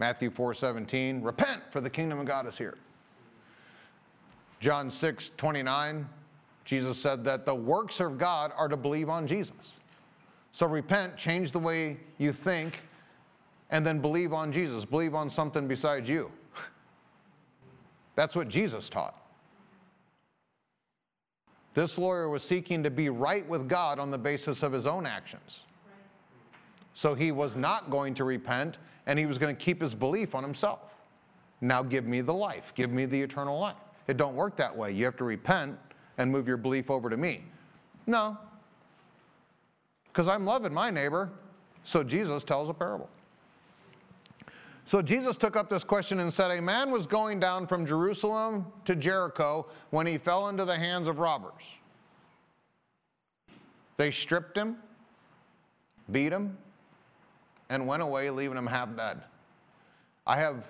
Matthew 4:17, repent for the kingdom of God is here. John 6, 29, Jesus said that the works of God are to believe on Jesus. So repent, change the way you think, and then believe on Jesus. Believe on something besides you. That's what Jesus taught. This lawyer was seeking to be right with God on the basis of his own actions. So he was not going to repent and he was going to keep his belief on himself. Now give me the life, give me the eternal life. It don't work that way. You have to repent and move your belief over to me. No. Because I'm loving my neighbor. So Jesus tells a parable. So Jesus took up this question and said, A man was going down from Jerusalem to Jericho when he fell into the hands of robbers. They stripped him, beat him, and went away, leaving him half dead. I have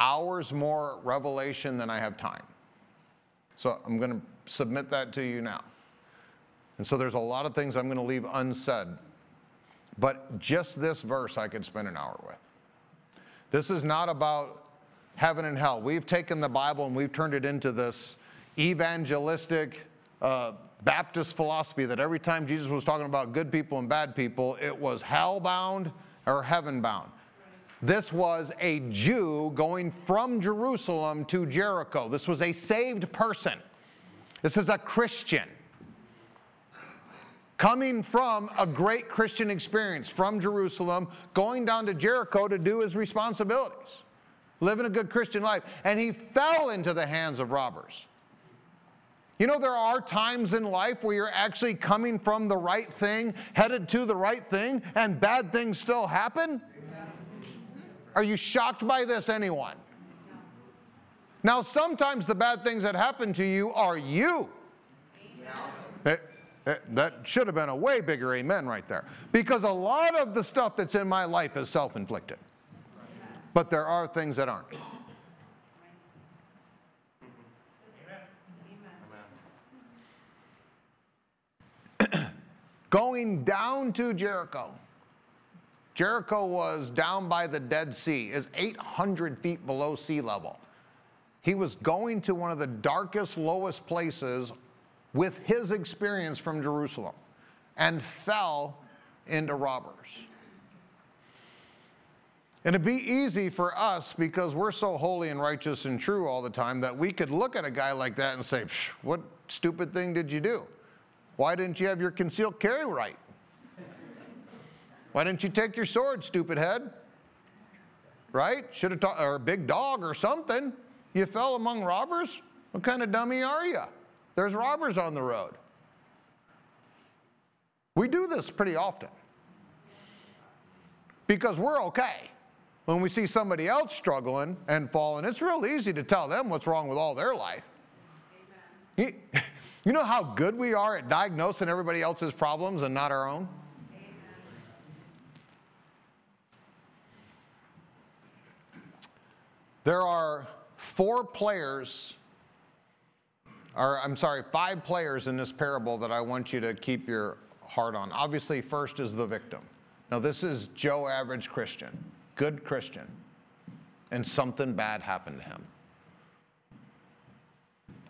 hours more revelation than I have time. So I'm going to submit that to you now. And so there's a lot of things I'm going to leave unsaid. But just this verse I could spend an hour with. This is not about heaven and hell. We've taken the Bible and we've turned it into this evangelistic uh, Baptist philosophy that every time Jesus was talking about good people and bad people, it was hell bound or heaven bound. This was a Jew going from Jerusalem to Jericho. This was a saved person. This is a Christian coming from a great Christian experience from Jerusalem, going down to Jericho to do his responsibilities, living a good Christian life. And he fell into the hands of robbers. You know, there are times in life where you're actually coming from the right thing, headed to the right thing, and bad things still happen. Are you shocked by this, anyone? Now, sometimes the bad things that happen to you are you. Eh, that should have been a way bigger amen right there. Because a lot of the stuff that's in my life is self inflicted. But there are things that aren't. Going down to Jericho. Jericho was down by the Dead Sea, is 800 feet below sea level. He was going to one of the darkest, lowest places with his experience from Jerusalem and fell into robbers. And it'd be easy for us because we're so holy and righteous and true all the time that we could look at a guy like that and say, What stupid thing did you do? Why didn't you have your concealed carry right? Why didn't you take your sword, stupid head? Right? Should have or a big dog or something. You fell among robbers? What kind of dummy are you? There's robbers on the road. We do this pretty often because we're okay. When we see somebody else struggling and falling, it's real easy to tell them what's wrong with all their life. You, you know how good we are at diagnosing everybody else's problems and not our own? There are four players, or I'm sorry, five players in this parable that I want you to keep your heart on. Obviously, first is the victim. Now, this is Joe Average Christian good Christian, and something bad happened to him.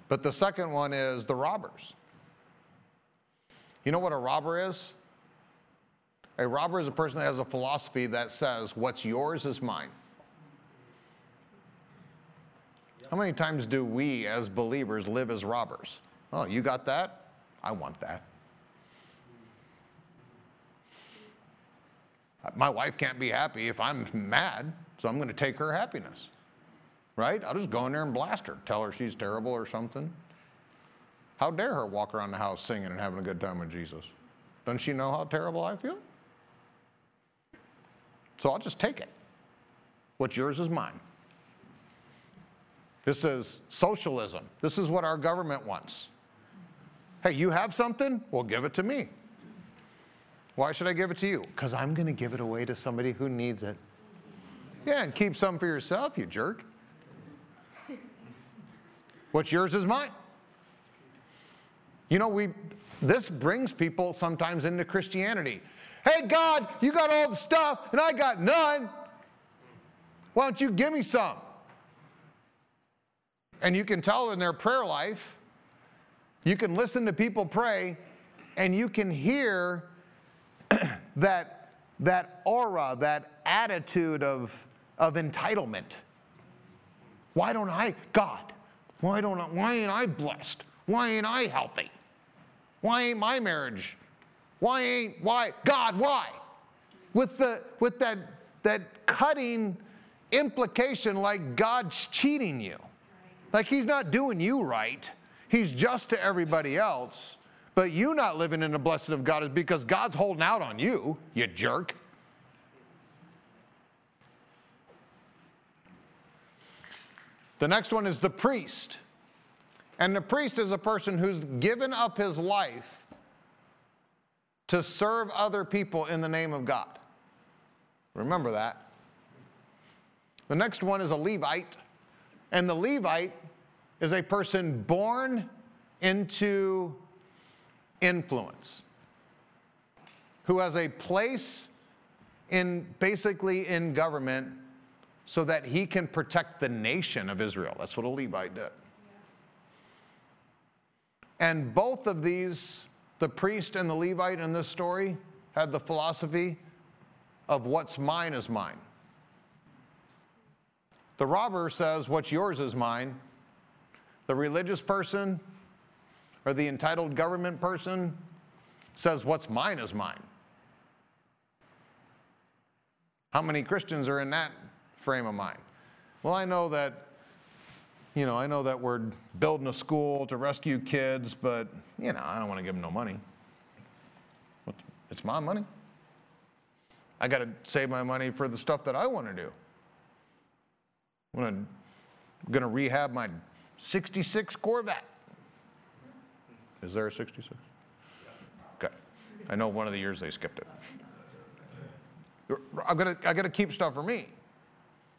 But the second one is the robbers. You know what a robber is? A robber is a person that has a philosophy that says, What's yours is mine. How many times do we as believers live as robbers? Oh, you got that? I want that. My wife can't be happy if I'm mad, so I'm going to take her happiness. Right? I'll just go in there and blast her, tell her she's terrible or something. How dare her walk around the house singing and having a good time with Jesus? Doesn't she know how terrible I feel? So I'll just take it. What's yours is mine. This is socialism. This is what our government wants. Hey, you have something? Well, give it to me. Why should I give it to you? Because I'm going to give it away to somebody who needs it. Yeah, and keep some for yourself, you jerk. What's yours is mine. You know, we this brings people sometimes into Christianity. Hey, God, you got all the stuff and I got none. Why don't you give me some? And you can tell in their prayer life, you can listen to people pray, and you can hear that, that aura, that attitude of, of entitlement. Why don't I, God, why don't I, why ain't I blessed? Why ain't I healthy? Why ain't my marriage? Why ain't, why, God, why? With, the, with that, that cutting implication like God's cheating you. Like he's not doing you right. He's just to everybody else. But you not living in the blessing of God is because God's holding out on you, you jerk. The next one is the priest. And the priest is a person who's given up his life to serve other people in the name of God. Remember that. The next one is a Levite. And the Levite is a person born into influence, who has a place in basically in government so that he can protect the nation of Israel. That's what a Levite did. And both of these, the priest and the Levite in this story, had the philosophy of what's mine is mine. The robber says, What's yours is mine. The religious person or the entitled government person says, What's mine is mine. How many Christians are in that frame of mind? Well, I know that, you know, I know that we're building a school to rescue kids, but, you know, I don't want to give them no money. It's my money. I got to save my money for the stuff that I want to do. I'm going to rehab my 66 Corvette. Is there a 66? Okay. I know one of the years they skipped it. I'm gonna, I gotta keep stuff for me,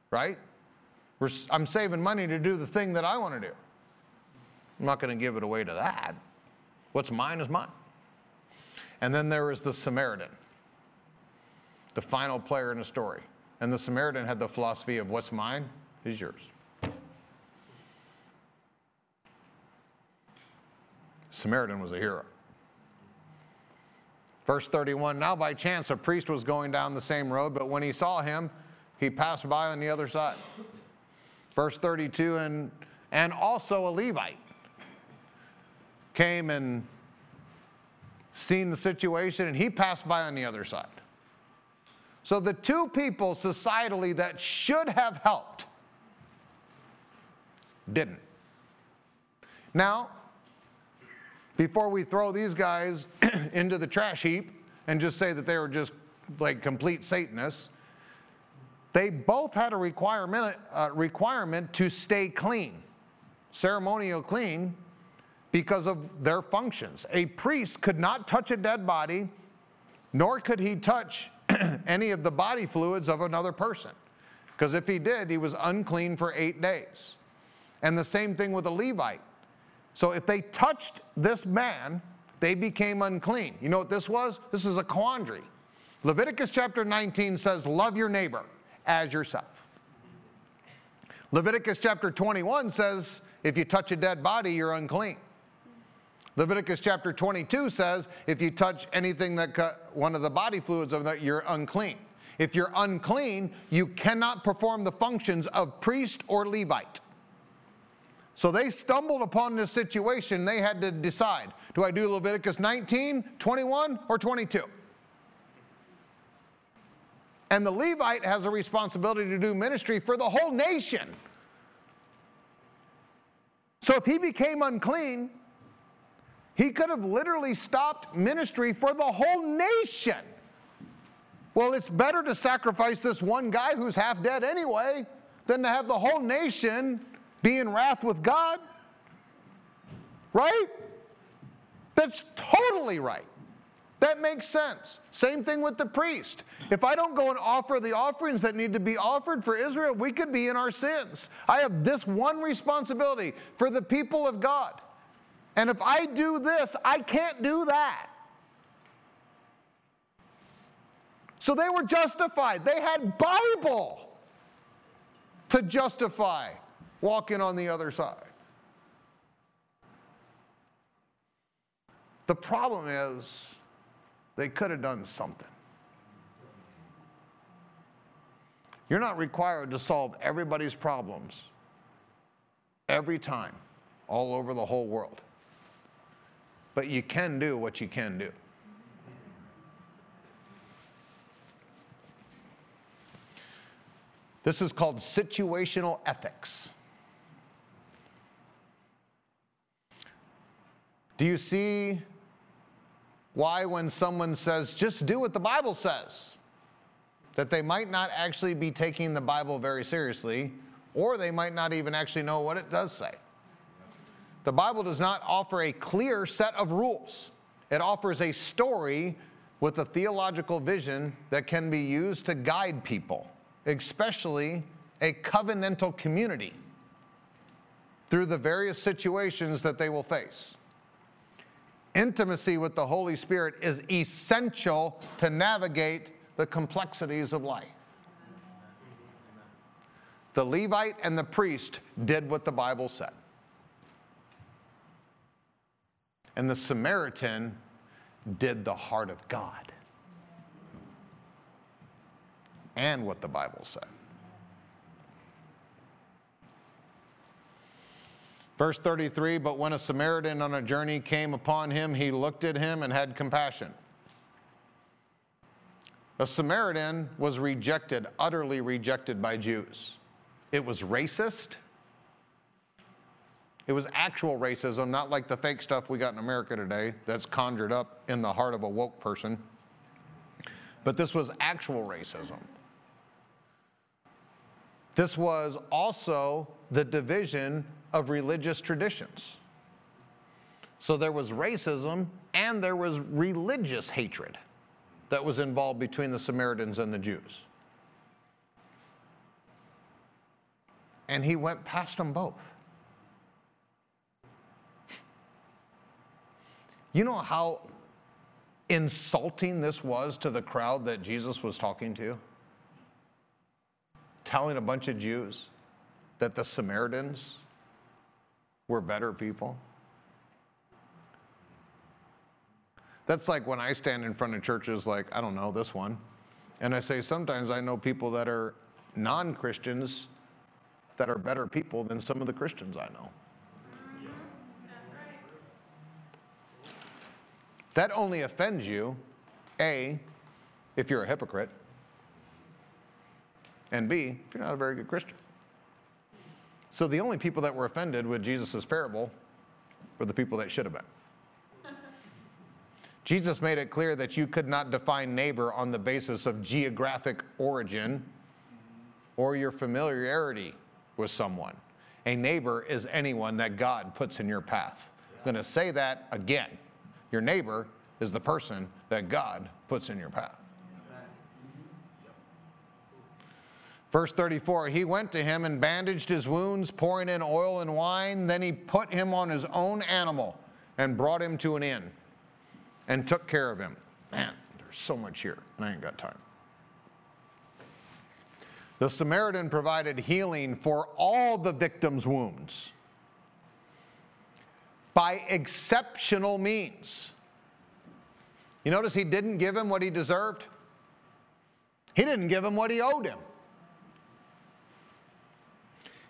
right? We're, I'm saving money to do the thing that I want to do. I'm not going to give it away to that. What's mine is mine. And then there is the Samaritan, the final player in the story. And the Samaritan had the philosophy of what's mine is yours. Samaritan was a hero. Verse 31 Now by chance a priest was going down the same road, but when he saw him, he passed by on the other side. Verse 32 and, and also a Levite came and seen the situation, and he passed by on the other side. So the two people societally that should have helped didn't. Now, before we throw these guys into the trash heap and just say that they were just like complete Satanists, they both had a requirement, uh, requirement to stay clean, ceremonial clean, because of their functions. A priest could not touch a dead body, nor could he touch any of the body fluids of another person. Because if he did, he was unclean for eight days. And the same thing with a Levite. So if they touched this man, they became unclean. You know what this was? This is a quandary. Leviticus chapter 19 says, Love your neighbor as yourself. Leviticus chapter 21 says, If you touch a dead body, you're unclean. Leviticus chapter 22 says, If you touch anything that cut one of the body fluids of that, you're unclean. If you're unclean, you cannot perform the functions of priest or Levite. So they stumbled upon this situation. They had to decide do I do Leviticus 19, 21, or 22? And the Levite has a responsibility to do ministry for the whole nation. So if he became unclean, he could have literally stopped ministry for the whole nation. Well, it's better to sacrifice this one guy who's half dead anyway than to have the whole nation be in wrath with God? Right? That's totally right. That makes sense. Same thing with the priest. If I don't go and offer the offerings that need to be offered for Israel, we could be in our sins. I have this one responsibility for the people of God. And if I do this, I can't do that. So they were justified. They had Bible to justify walking on the other side. The problem is they could have done something. You're not required to solve everybody's problems every time, all over the whole world. But you can do what you can do. This is called situational ethics. Do you see why, when someone says, just do what the Bible says, that they might not actually be taking the Bible very seriously, or they might not even actually know what it does say? The Bible does not offer a clear set of rules, it offers a story with a theological vision that can be used to guide people, especially a covenantal community, through the various situations that they will face. Intimacy with the Holy Spirit is essential to navigate the complexities of life. The Levite and the priest did what the Bible said. And the Samaritan did the heart of God and what the Bible said. Verse 33 But when a Samaritan on a journey came upon him, he looked at him and had compassion. A Samaritan was rejected, utterly rejected by Jews. It was racist. It was actual racism, not like the fake stuff we got in America today that's conjured up in the heart of a woke person. But this was actual racism. This was also the division of religious traditions. So there was racism and there was religious hatred that was involved between the Samaritans and the Jews. And he went past them both. You know how insulting this was to the crowd that Jesus was talking to? Telling a bunch of Jews that the Samaritans were better people. That's like when I stand in front of churches like, I don't know, this one, and I say, sometimes I know people that are non Christians that are better people than some of the Christians I know. That only offends you, A, if you're a hypocrite, and B, if you're not a very good Christian. So the only people that were offended with Jesus' parable were the people that should have been. Jesus made it clear that you could not define neighbor on the basis of geographic origin or your familiarity with someone. A neighbor is anyone that God puts in your path. I'm going to say that again. Your neighbor is the person that God puts in your path. Verse 34 He went to him and bandaged his wounds, pouring in oil and wine. Then he put him on his own animal and brought him to an inn and took care of him. Man, there's so much here, and I ain't got time. The Samaritan provided healing for all the victim's wounds by exceptional means. You notice he didn't give him what he deserved? He didn't give him what he owed him.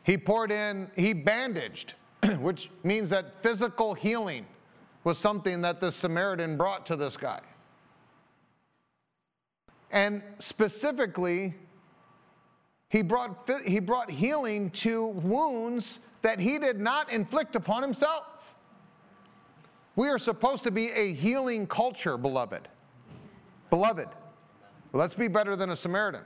He poured in, he bandaged, which means that physical healing was something that the Samaritan brought to this guy. And specifically, he brought, he brought healing to wounds that he did not inflict upon himself. We are supposed to be a healing culture, beloved. Beloved, let's be better than a Samaritan.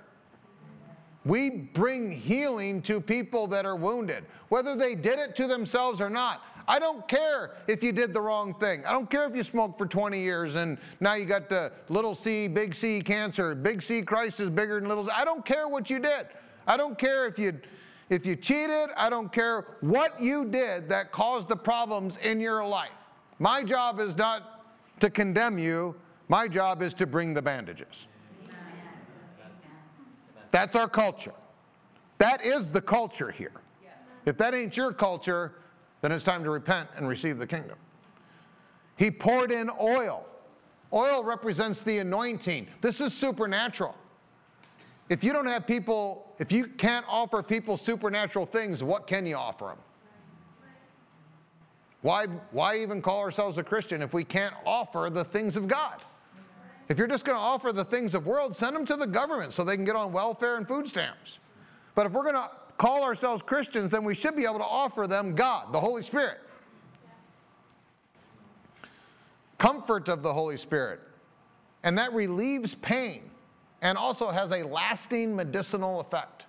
We bring healing to people that are wounded, whether they did it to themselves or not. I don't care if you did the wrong thing. I don't care if you smoked for 20 years and now you got the little c, big C cancer. Big C Christ is bigger than little c. I don't care what you did. I don't care if you if you cheated. I don't care what you did that caused the problems in your life. My job is not to condemn you. My job is to bring the bandages. That's our culture. That is the culture here. If that ain't your culture, then it's time to repent and receive the kingdom. He poured in oil. Oil represents the anointing. This is supernatural. If you don't have people, if you can't offer people supernatural things, what can you offer them? Why, why even call ourselves a Christian if we can't offer the things of God? If you're just going to offer the things of world, send them to the government so they can get on welfare and food stamps. But if we're going to call ourselves Christians, then we should be able to offer them God, the Holy Spirit. Comfort of the Holy Spirit. And that relieves pain and also has a lasting medicinal effect.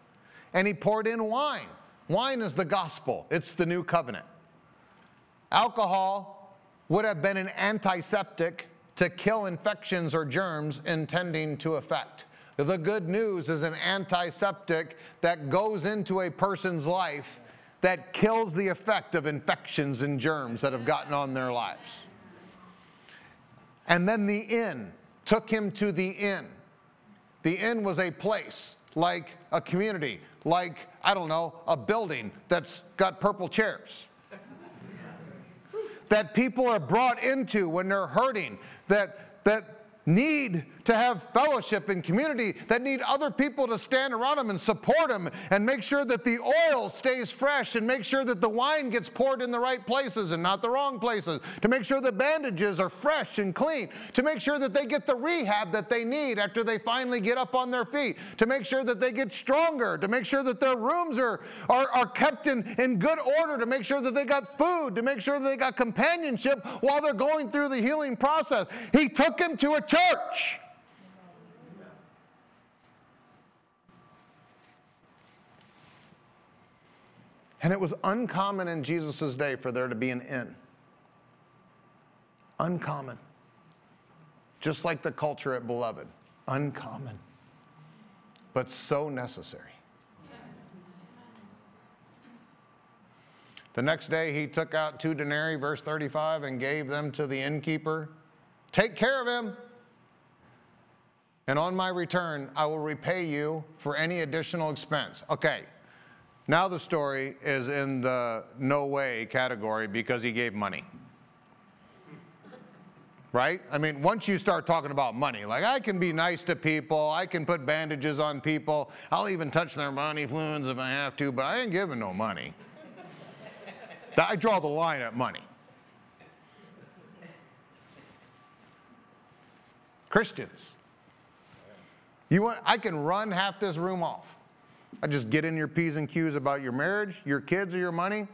And he poured in wine. Wine is the gospel, it's the new covenant. Alcohol would have been an antiseptic to kill infections or germs intending to affect. The good news is an antiseptic that goes into a person's life that kills the effect of infections and germs that have gotten on their lives. And then the inn took him to the inn. The inn was a place like a community, like, I don't know, a building that's got purple chairs that people are brought into when they're hurting, that, that need to have fellowship and community, that need other people to stand around them and support them and make sure that the oil stays fresh and make sure that the wine gets poured in the right places and not the wrong places, to make sure the bandages are fresh and clean, to make sure that they get the rehab that they need after they finally get up on their feet, to make sure that they get stronger, to make sure that their rooms are, are, are kept in, in good order, to make sure that they got food, to make sure that they got companionship while they're going through the healing process. He took him to a church. And it was uncommon in Jesus' day for there to be an inn. Uncommon. Just like the culture at Beloved. Uncommon. But so necessary. The next day he took out two denarii, verse 35, and gave them to the innkeeper. Take care of him. And on my return, I will repay you for any additional expense. Okay, now the story is in the no way category because he gave money. right? I mean, once you start talking about money, like I can be nice to people, I can put bandages on people, I'll even touch their money fluids if I have to, but I ain't giving no money. I draw the line at money. Christians, you want, I can run half this room off. I just get in your P's and Q's about your marriage, your kids, or your money.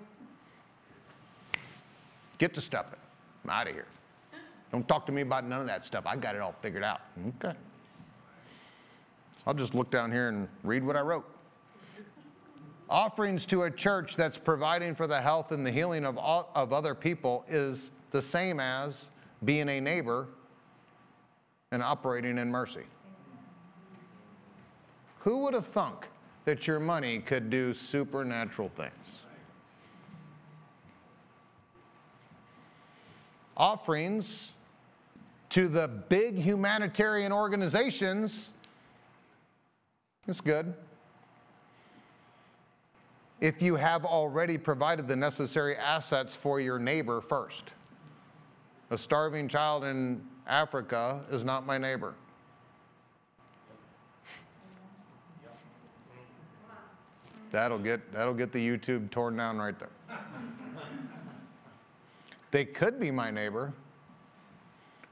Get to stepping. I'm out of here. Don't talk to me about none of that stuff. I got it all figured out. Okay. I'll just look down here and read what I wrote. Offerings to a church that's providing for the health and the healing of, all, of other people is the same as being a neighbor and operating in mercy. Who would have thunk that your money could do supernatural things? Offerings to the big humanitarian organizations, it's good. If you have already provided the necessary assets for your neighbor first. A starving child in Africa is not my neighbor. That'll get, that'll get the YouTube torn down right there. they could be my neighbor,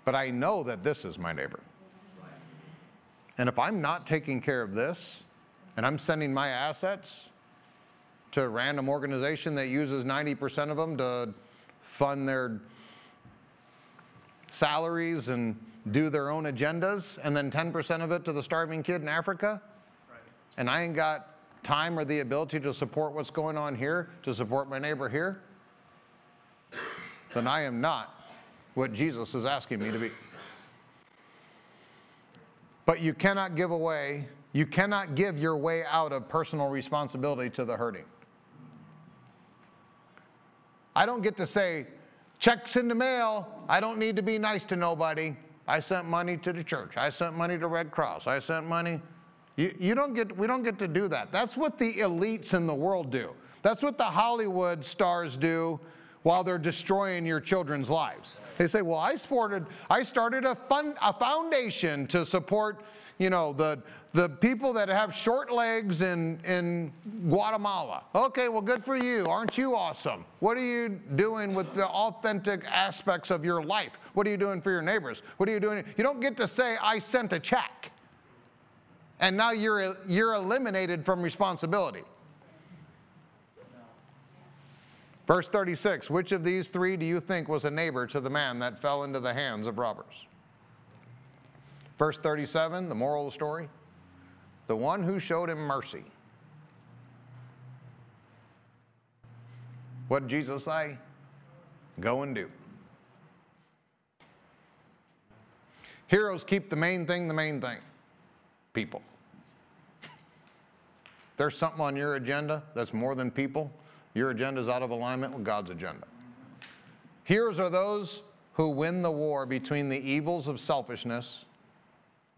but I know that this is my neighbor. And if I'm not taking care of this, and I'm sending my assets to a random organization that uses 90% of them to fund their salaries and do their own agendas, and then 10% of it to the starving kid in Africa, right. and I ain't got time or the ability to support what's going on here, to support my neighbor here, then I am not what Jesus is asking me to be. But you cannot give away, you cannot give your way out of personal responsibility to the hurting. I don't get to say, checks in the mail, I don't need to be nice to nobody. I sent money to the church. I sent money to Red Cross. I sent money. You, you don't get, we don't get to do that. That's what the elites in the world do. That's what the Hollywood stars do while they're destroying your children's lives. They say, "Well, I supported I started a fund a foundation to support, you know, the the people that have short legs in in Guatemala." Okay, well, good for you. Aren't you awesome? What are you doing with the authentic aspects of your life? What are you doing for your neighbors? What are you doing? You don't get to say I sent a check. And now you're you're eliminated from responsibility. Verse 36 Which of these three do you think was a neighbor to the man that fell into the hands of robbers? Verse 37, the moral of the story the one who showed him mercy. What did Jesus say? Go and do. Heroes keep the main thing the main thing people. There's something on your agenda that's more than people. Your agenda is out of alignment with God's agenda. Heroes are those who win the war between the evils of selfishness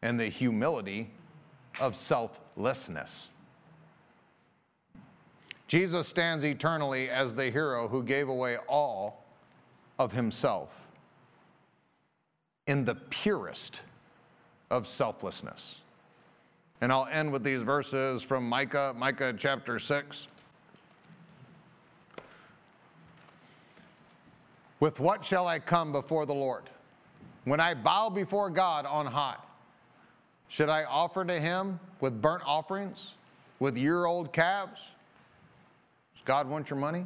and the humility of selflessness. Jesus stands eternally as the hero who gave away all of himself in the purest of selflessness. And I'll end with these verses from Micah, Micah chapter 6. With what shall I come before the Lord? When I bow before God on high, should I offer to him with burnt offerings, with year old calves? Does God want your money?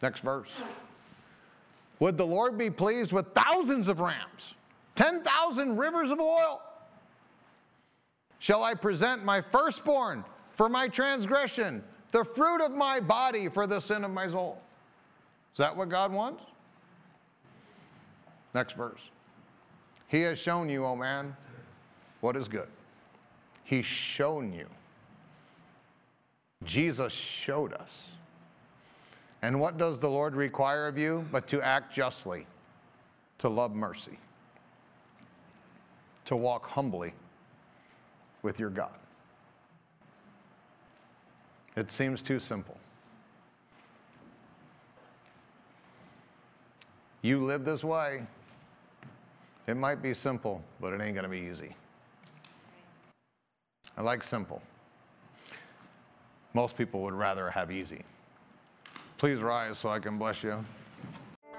Next verse. Would the Lord be pleased with thousands of rams, 10,000 rivers of oil? Shall I present my firstborn for my transgression, the fruit of my body for the sin of my soul? Is that what God wants? Next verse. He has shown you, O oh man, what is good. He's shown you. Jesus showed us. And what does the Lord require of you but to act justly, to love mercy, to walk humbly with your God? It seems too simple. You live this way, It might be simple, but it ain't going to be easy. I like simple. Most people would rather have easy. Please rise so I can bless you.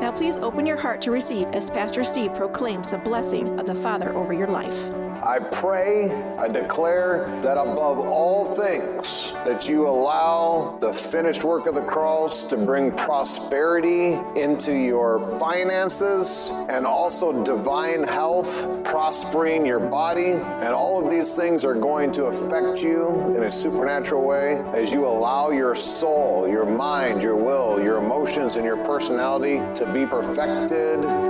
Now, please open your heart to receive as Pastor Steve proclaims the blessing of the Father over your life. I pray, I declare that above all things, that you allow the finished work of the cross to bring prosperity into your finances and also divine health, prospering your body. And all of these things are going to affect you in a supernatural way as you allow your soul, your mind, your will, your emotions, and your personality to be perfected